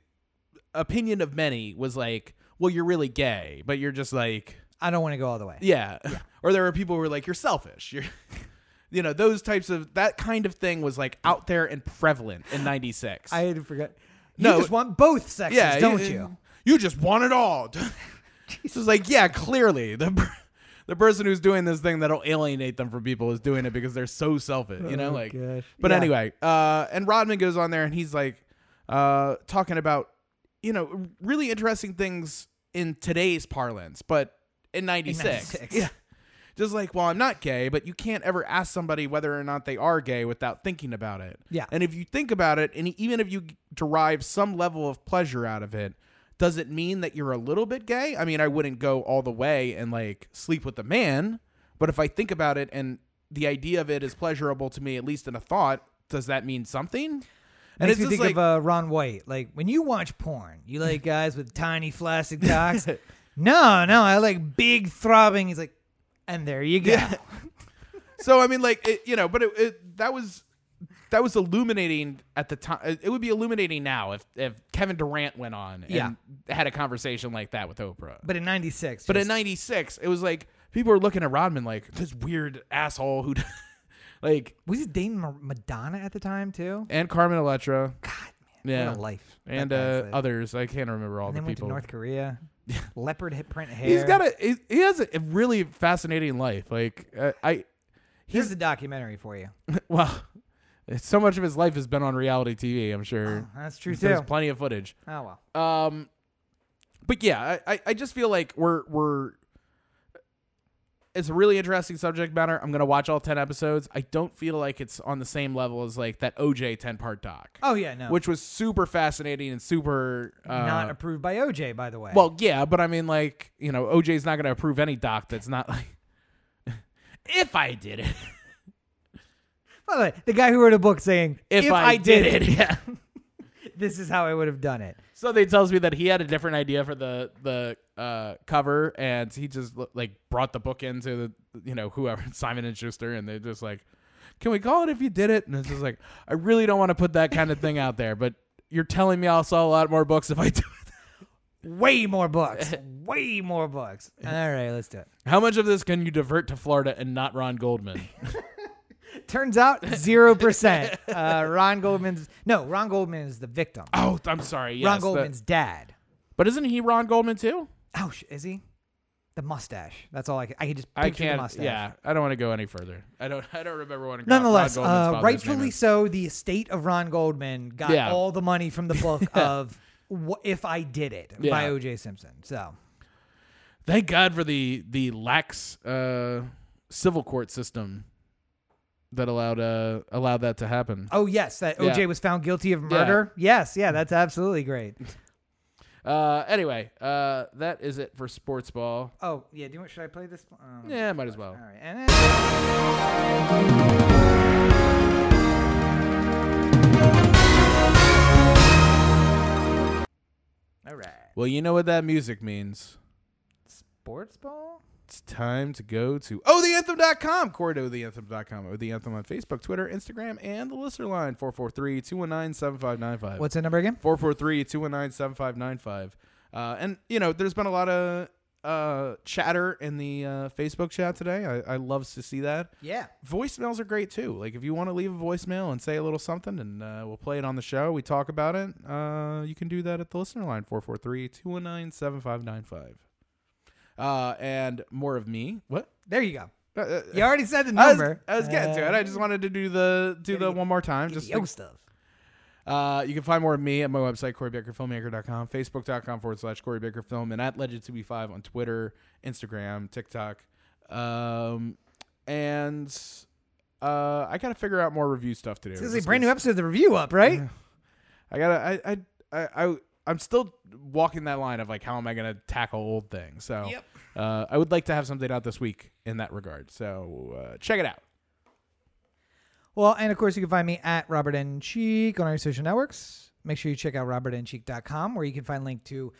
opinion of many was like, well, you're really gay, but you're just like. I don't want to go all the way. Yeah. or there were people who were like, you're selfish. You're, you know, those types of that kind of thing was like out there and prevalent in '96. I had forgot. You No, just want both sexes, yeah, don't you, you? You just want it all. This is like, yeah, clearly the the person who's doing this thing that'll alienate them from people is doing it because they're so selfish. You know, Oh, like. gosh. But Yeah. anyway, uh, and Rodman goes on there and he's like, uh, talking about, you know, really interesting things in today's parlance, but in '96, 96. yeah. Just like, well, I'm not gay, but you can't ever ask somebody whether or not they are gay without thinking about it. Yeah. And if you think about it, and even if you derive some level of pleasure out of it, does it mean that you're a little bit gay? I mean, I wouldn't go all the way and like sleep with a man, but if I think about it and the idea of it is pleasurable to me, at least in a thought, does that mean something? And Makes me just think like, of uh, Ron White. Like when you watch porn, you like guys with tiny flaccid cocks. no, no, I like big throbbing. He's like, and there you go. Yeah. so I mean, like it, you know, but it, it that was that was illuminating at the time. It would be illuminating now if if Kevin Durant went on and Yeah. had a conversation like that with Oprah. But in '96, But in '96, it was like people were looking at Rodman like this weird asshole who, like, was he dating Madonna at the time too? and Carmen Electra God, man, Yeah. what a life. and uh, others. I can't remember all and the then went to people. North Korea. Leopard print hair. He's got a he, has a really fascinating life. Like uh, I, Here's the documentary for you. well, so much of his life has been on reality TV. I'm sure. That's true There's too. plenty of footage. Oh well. Um, but yeah, I, I, I just feel like we're we're. It's a really interesting subject matter. I'm gonna watch all ten episodes. I don't feel like it's on the same level as like that OJ ten part doc, Oh yeah, no. which was super fascinating and super uh, not approved by OJ, by the way. well, yeah, but I mean, like you know, OJ's not gonna approve any doc that's not like. if I did it, by the way, the guy who wrote a book saying, If I I, did it, yeah, this is how I would have done it." So they tells me that he had a different idea for the the uh, cover, and he just like brought the book into the you know whoever Simon and Schuster, and they're just like, can we call it if you did it? And it's just like, I really don't want to put that kind of thing out there, but you're telling me I'll sell a lot more books if I do it. Way more books. Way more books. All right, let's do it. How much of this can you divert to Florida and not Ron Goldman? Turns out zero percent. Uh, Ron Goldman's no. Ron Goldman is the victim. oh, I'm sorry. Yes, Ron the- Goldman's dad. but isn't he Ron Goldman too? Oh, sh- is he? The mustache. That's all I can. I can just I picture the can't. mustache. Yeah, I don't want to go any further. I don't. I don't remember what. Nonetheless, Ron Goldman's uh, father's name rightfully is. so, the estate of Ron Goldman got Yeah. all the money from the book of "If I Did It" by Yeah. O.J. Simpson. So Thank God for the the lax uh, civil court system that allowed uh, allowed that to happen. Oh yes, that Yeah. OJ was found guilty of murder. Yes, yeah, that's absolutely great. Uh, anyway, uh, that is it for sports ball. Oh yeah, do you want? Should I play this? Um, Yeah, might as well. All right, and then, all right, Well, you know what that music means. sports ball. It's time to go to ohtheanthem.com. Core to ohtheanthem.com. Oh, the Anthem on Facebook, Twitter, Instagram, and the listener line 443 219 7595. What's that number again? 443 219 7595. Uh, And, you know, there's been a lot of uh, chatter in the uh, Facebook chat today. I, I love to see that. Yeah. Voicemails are great too. Like if you want to leave a voicemail and say a little something and uh, we'll play it on the show, we talk about it, uh, you can do that at the listener line 443 219 7595. Uh, and more of me. What? There you go. Uh, uh, You already said the I was, number. I was getting to it. I just wanted to do the do the one more time. Just yo stuff. uh, you can find more of me at my website, CoreyBakerFilmmaker.com, Facebook.com forward slash Corey Baker Film, and at Legend2B5 on Twitter, Instagram, TikTok. Um, and uh, I got to figure out more review stuff to do. This is a brand new episode of the review up, right? I got to, I, I, I, I, I'm still walking that line of like, how am I going to tackle old things? So Yep. Uh, I would like to have something out this week in that regard. So uh, check it out. Well, and of course, you can find me at Robert N. Cheek on our social networks. Make sure you check out robertncheek.com where you can find link to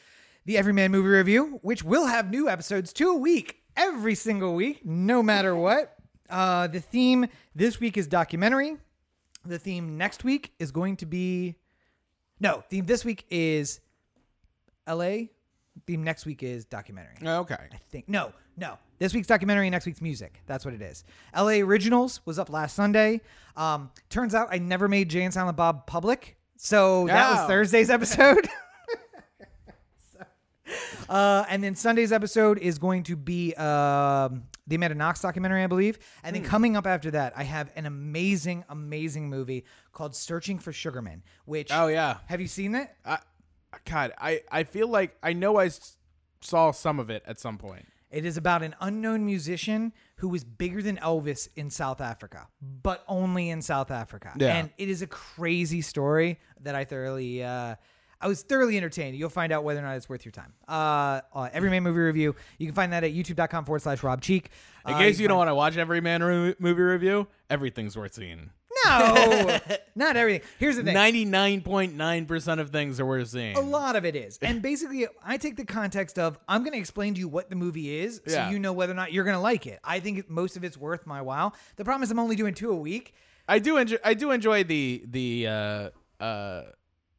the Everyman Movie Review, which will have new episodes two a week, every single week, no matter what. Uh, the theme this week is documentary. The theme next week is going to be. No, theme this week is LA. Theme next week is documentary. Okay. I think no, no. This week's documentary, next week's music. That's what it is. LA Originals was up last Sunday. Um, turns out I never made Jay and Silent Bob public, so that was Oh. Thursday's episode. Uh, and then Sunday's episode is going to be um, the Amanda Knox documentary, I believe. And Hmm. then coming up after that, I have an amazing, amazing movie called Searching for Sugarman. Which Oh, yeah. have you seen it? I, God, I, I feel like I know I s- saw some of it at some point. It is about an unknown musician who was bigger than Elvis in South Africa, but only in South Africa. Yeah. And it is a crazy story that I thoroughly, uh, I was thoroughly entertained. You'll find out whether or not it's worth your time. Uh, uh, Everyman Movie Review. You can find that at youtube.com forward slash Rob Cheek. In Uh, case can you don't want to watch every man re- movie review, everything's worth seeing. No, not everything. Here's the thing. Ninety nine point nine percent of things are worth seeing. A lot of it is. And basically, I take the context of I'm going to explain to you what the movie is so Yeah. you know whether or not you're going to like it. I think most of it's worth my while. The problem is I'm only doing two a week. I do enjoy. I do enjoy the the uh, uh,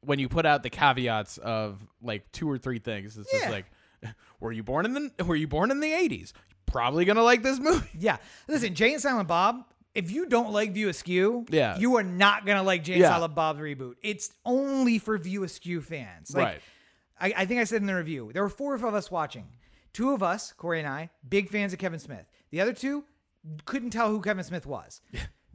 when you put out the caveats of like two or three things. It's Yeah. just like, were you born in the Were you born in the eighties? Probably gonna like this movie. Yeah. Listen, Jay and Silent Bob, if you don't like View Askew, Yeah. you are not going to like James Yeah. Bob's reboot. It's only for View Askew fans. Like, Right. I, I think I said in the review, there were four of us watching. Two of us, Corey and I, big fans of Kevin Smith. The other two couldn't tell who Kevin Smith was.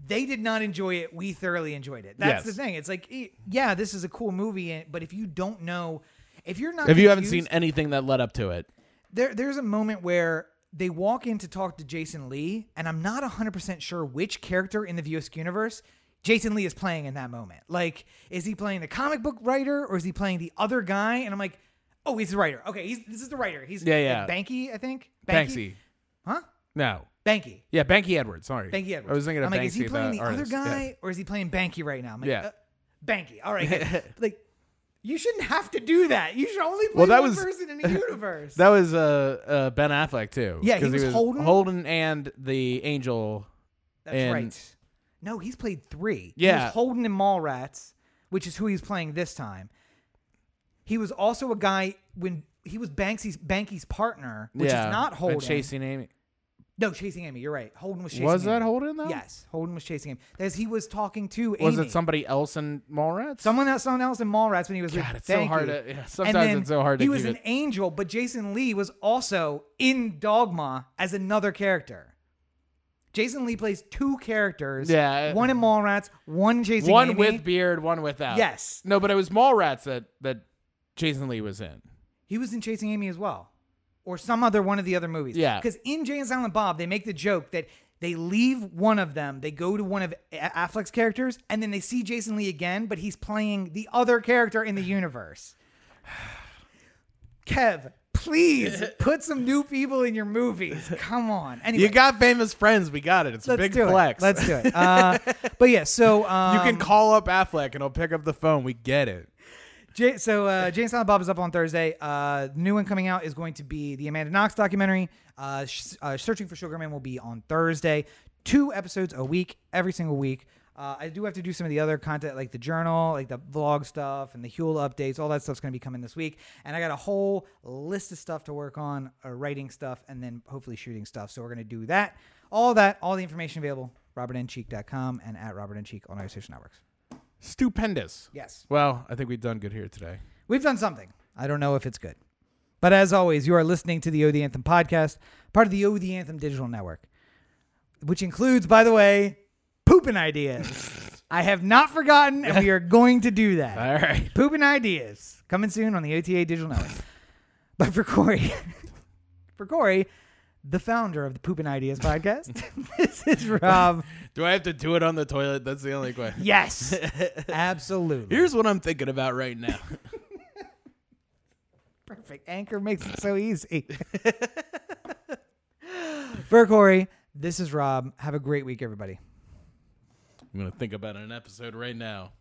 they did not enjoy it. We thoroughly enjoyed it. That's Yes. the thing. It's like, yeah, this is a cool movie, but if you don't know, if you're not, If you haven't seen anything that led up to it, there there's a moment where they walk in to talk to Jason Lee, and I'm not 100% sure which character in the View universe Jason Lee is playing in that moment. Like, is he playing the comic book writer or is he playing the other guy? And I'm like, oh, he's the writer. Okay, he's this is the writer. He's Yeah, yeah. uh, Banky, I think. Banksy. Huh? No. Banky. Yeah, Banky Edwards. Sorry. Banky Edwards. I was thinking of I'm like, is he playing the, other guy Yeah. or is he playing Banky right now? Like, Yeah. uh, Banky. All right. like, you shouldn't have to do that. You should only play Well, that one was- person in a universe. That was uh, uh, Ben Affleck too. Yeah, he was Holden. Holden and the Angel. That's and- right. No, he's played three. He Yeah. was Holden in Mallrats, which is who he's playing this time. He was also a guy when he was Banksy's Banky's partner, which yeah, is not Holden. Chasing Amy. No, chasing Amy. You're right. Holden was chasing. Was that Amy. Holden though? Yes, Holden was chasing him. As he was talking to Was Amy. it somebody else in Mallrats? someone else? Someone else in Mallrats when he was God, with it's so hard to. Yeah, sometimes it's so hard to He was an it. angel, but Jason Lee was also in Dogma as another character. Jason Lee plays two characters. Yeah. Uh, one in Mallrats, one chasing Amy. One Amy. with beard, one without. Yes. No, but it was Mallrats that that Jason Lee was in. He was in Chasing Amy as well, or some other one of the other movies. Yeah. Because in Jay and Silent Bob, they make the joke that they leave one of them, they go to one of Affleck's characters, and then they see Jason Lee again, but he's playing the other character in the universe. Kev, please put some new people in your movies. Come on. Anyway, You got famous friends. We got it. It's a big flex. it. Let's do it. Uh, but yeah, so um, you can call up Affleck and he'll pick up the phone. We get it. Jay, so uh, Jay and Silent Bob is up on Thursday. Uh, new one coming out is going to be the Amanda Knox documentary. Uh, sh- uh, Searching for Sugarman will be on Thursday. Two episodes a week, every single week. Uh, I do have to do some of the other content, like the journal, like the vlog stuff, and the Huel updates. All that stuff's going to be coming this week. And I got a whole list of stuff to work on, uh, writing stuff, and then hopefully shooting stuff. So we're going to do that. All that, all the information available, robertncheek.com and at Robert N. Cheek on our social networks. Stupendous. Yes. Well, I think we've done good here today. We've done something. I don't know if it's good. But as always, you are listening to the O the Anthem podcast, part of the O the Anthem digital network, which includes, by the way, pooping ideas. I have not forgotten, and we are going to do that. All right. Pooping ideas coming soon on the OTA digital network. But for Corey, for Corey, the founder of the Pooping Ideas podcast, this is Rob. Do I have to do it on the toilet? That's the only question. Yes, absolutely. Here's what I'm thinking about right now. Perfect. Anchor makes it so easy. For Corey, this is Rob. Have a great week, everybody. I'm gonna think about an episode right now.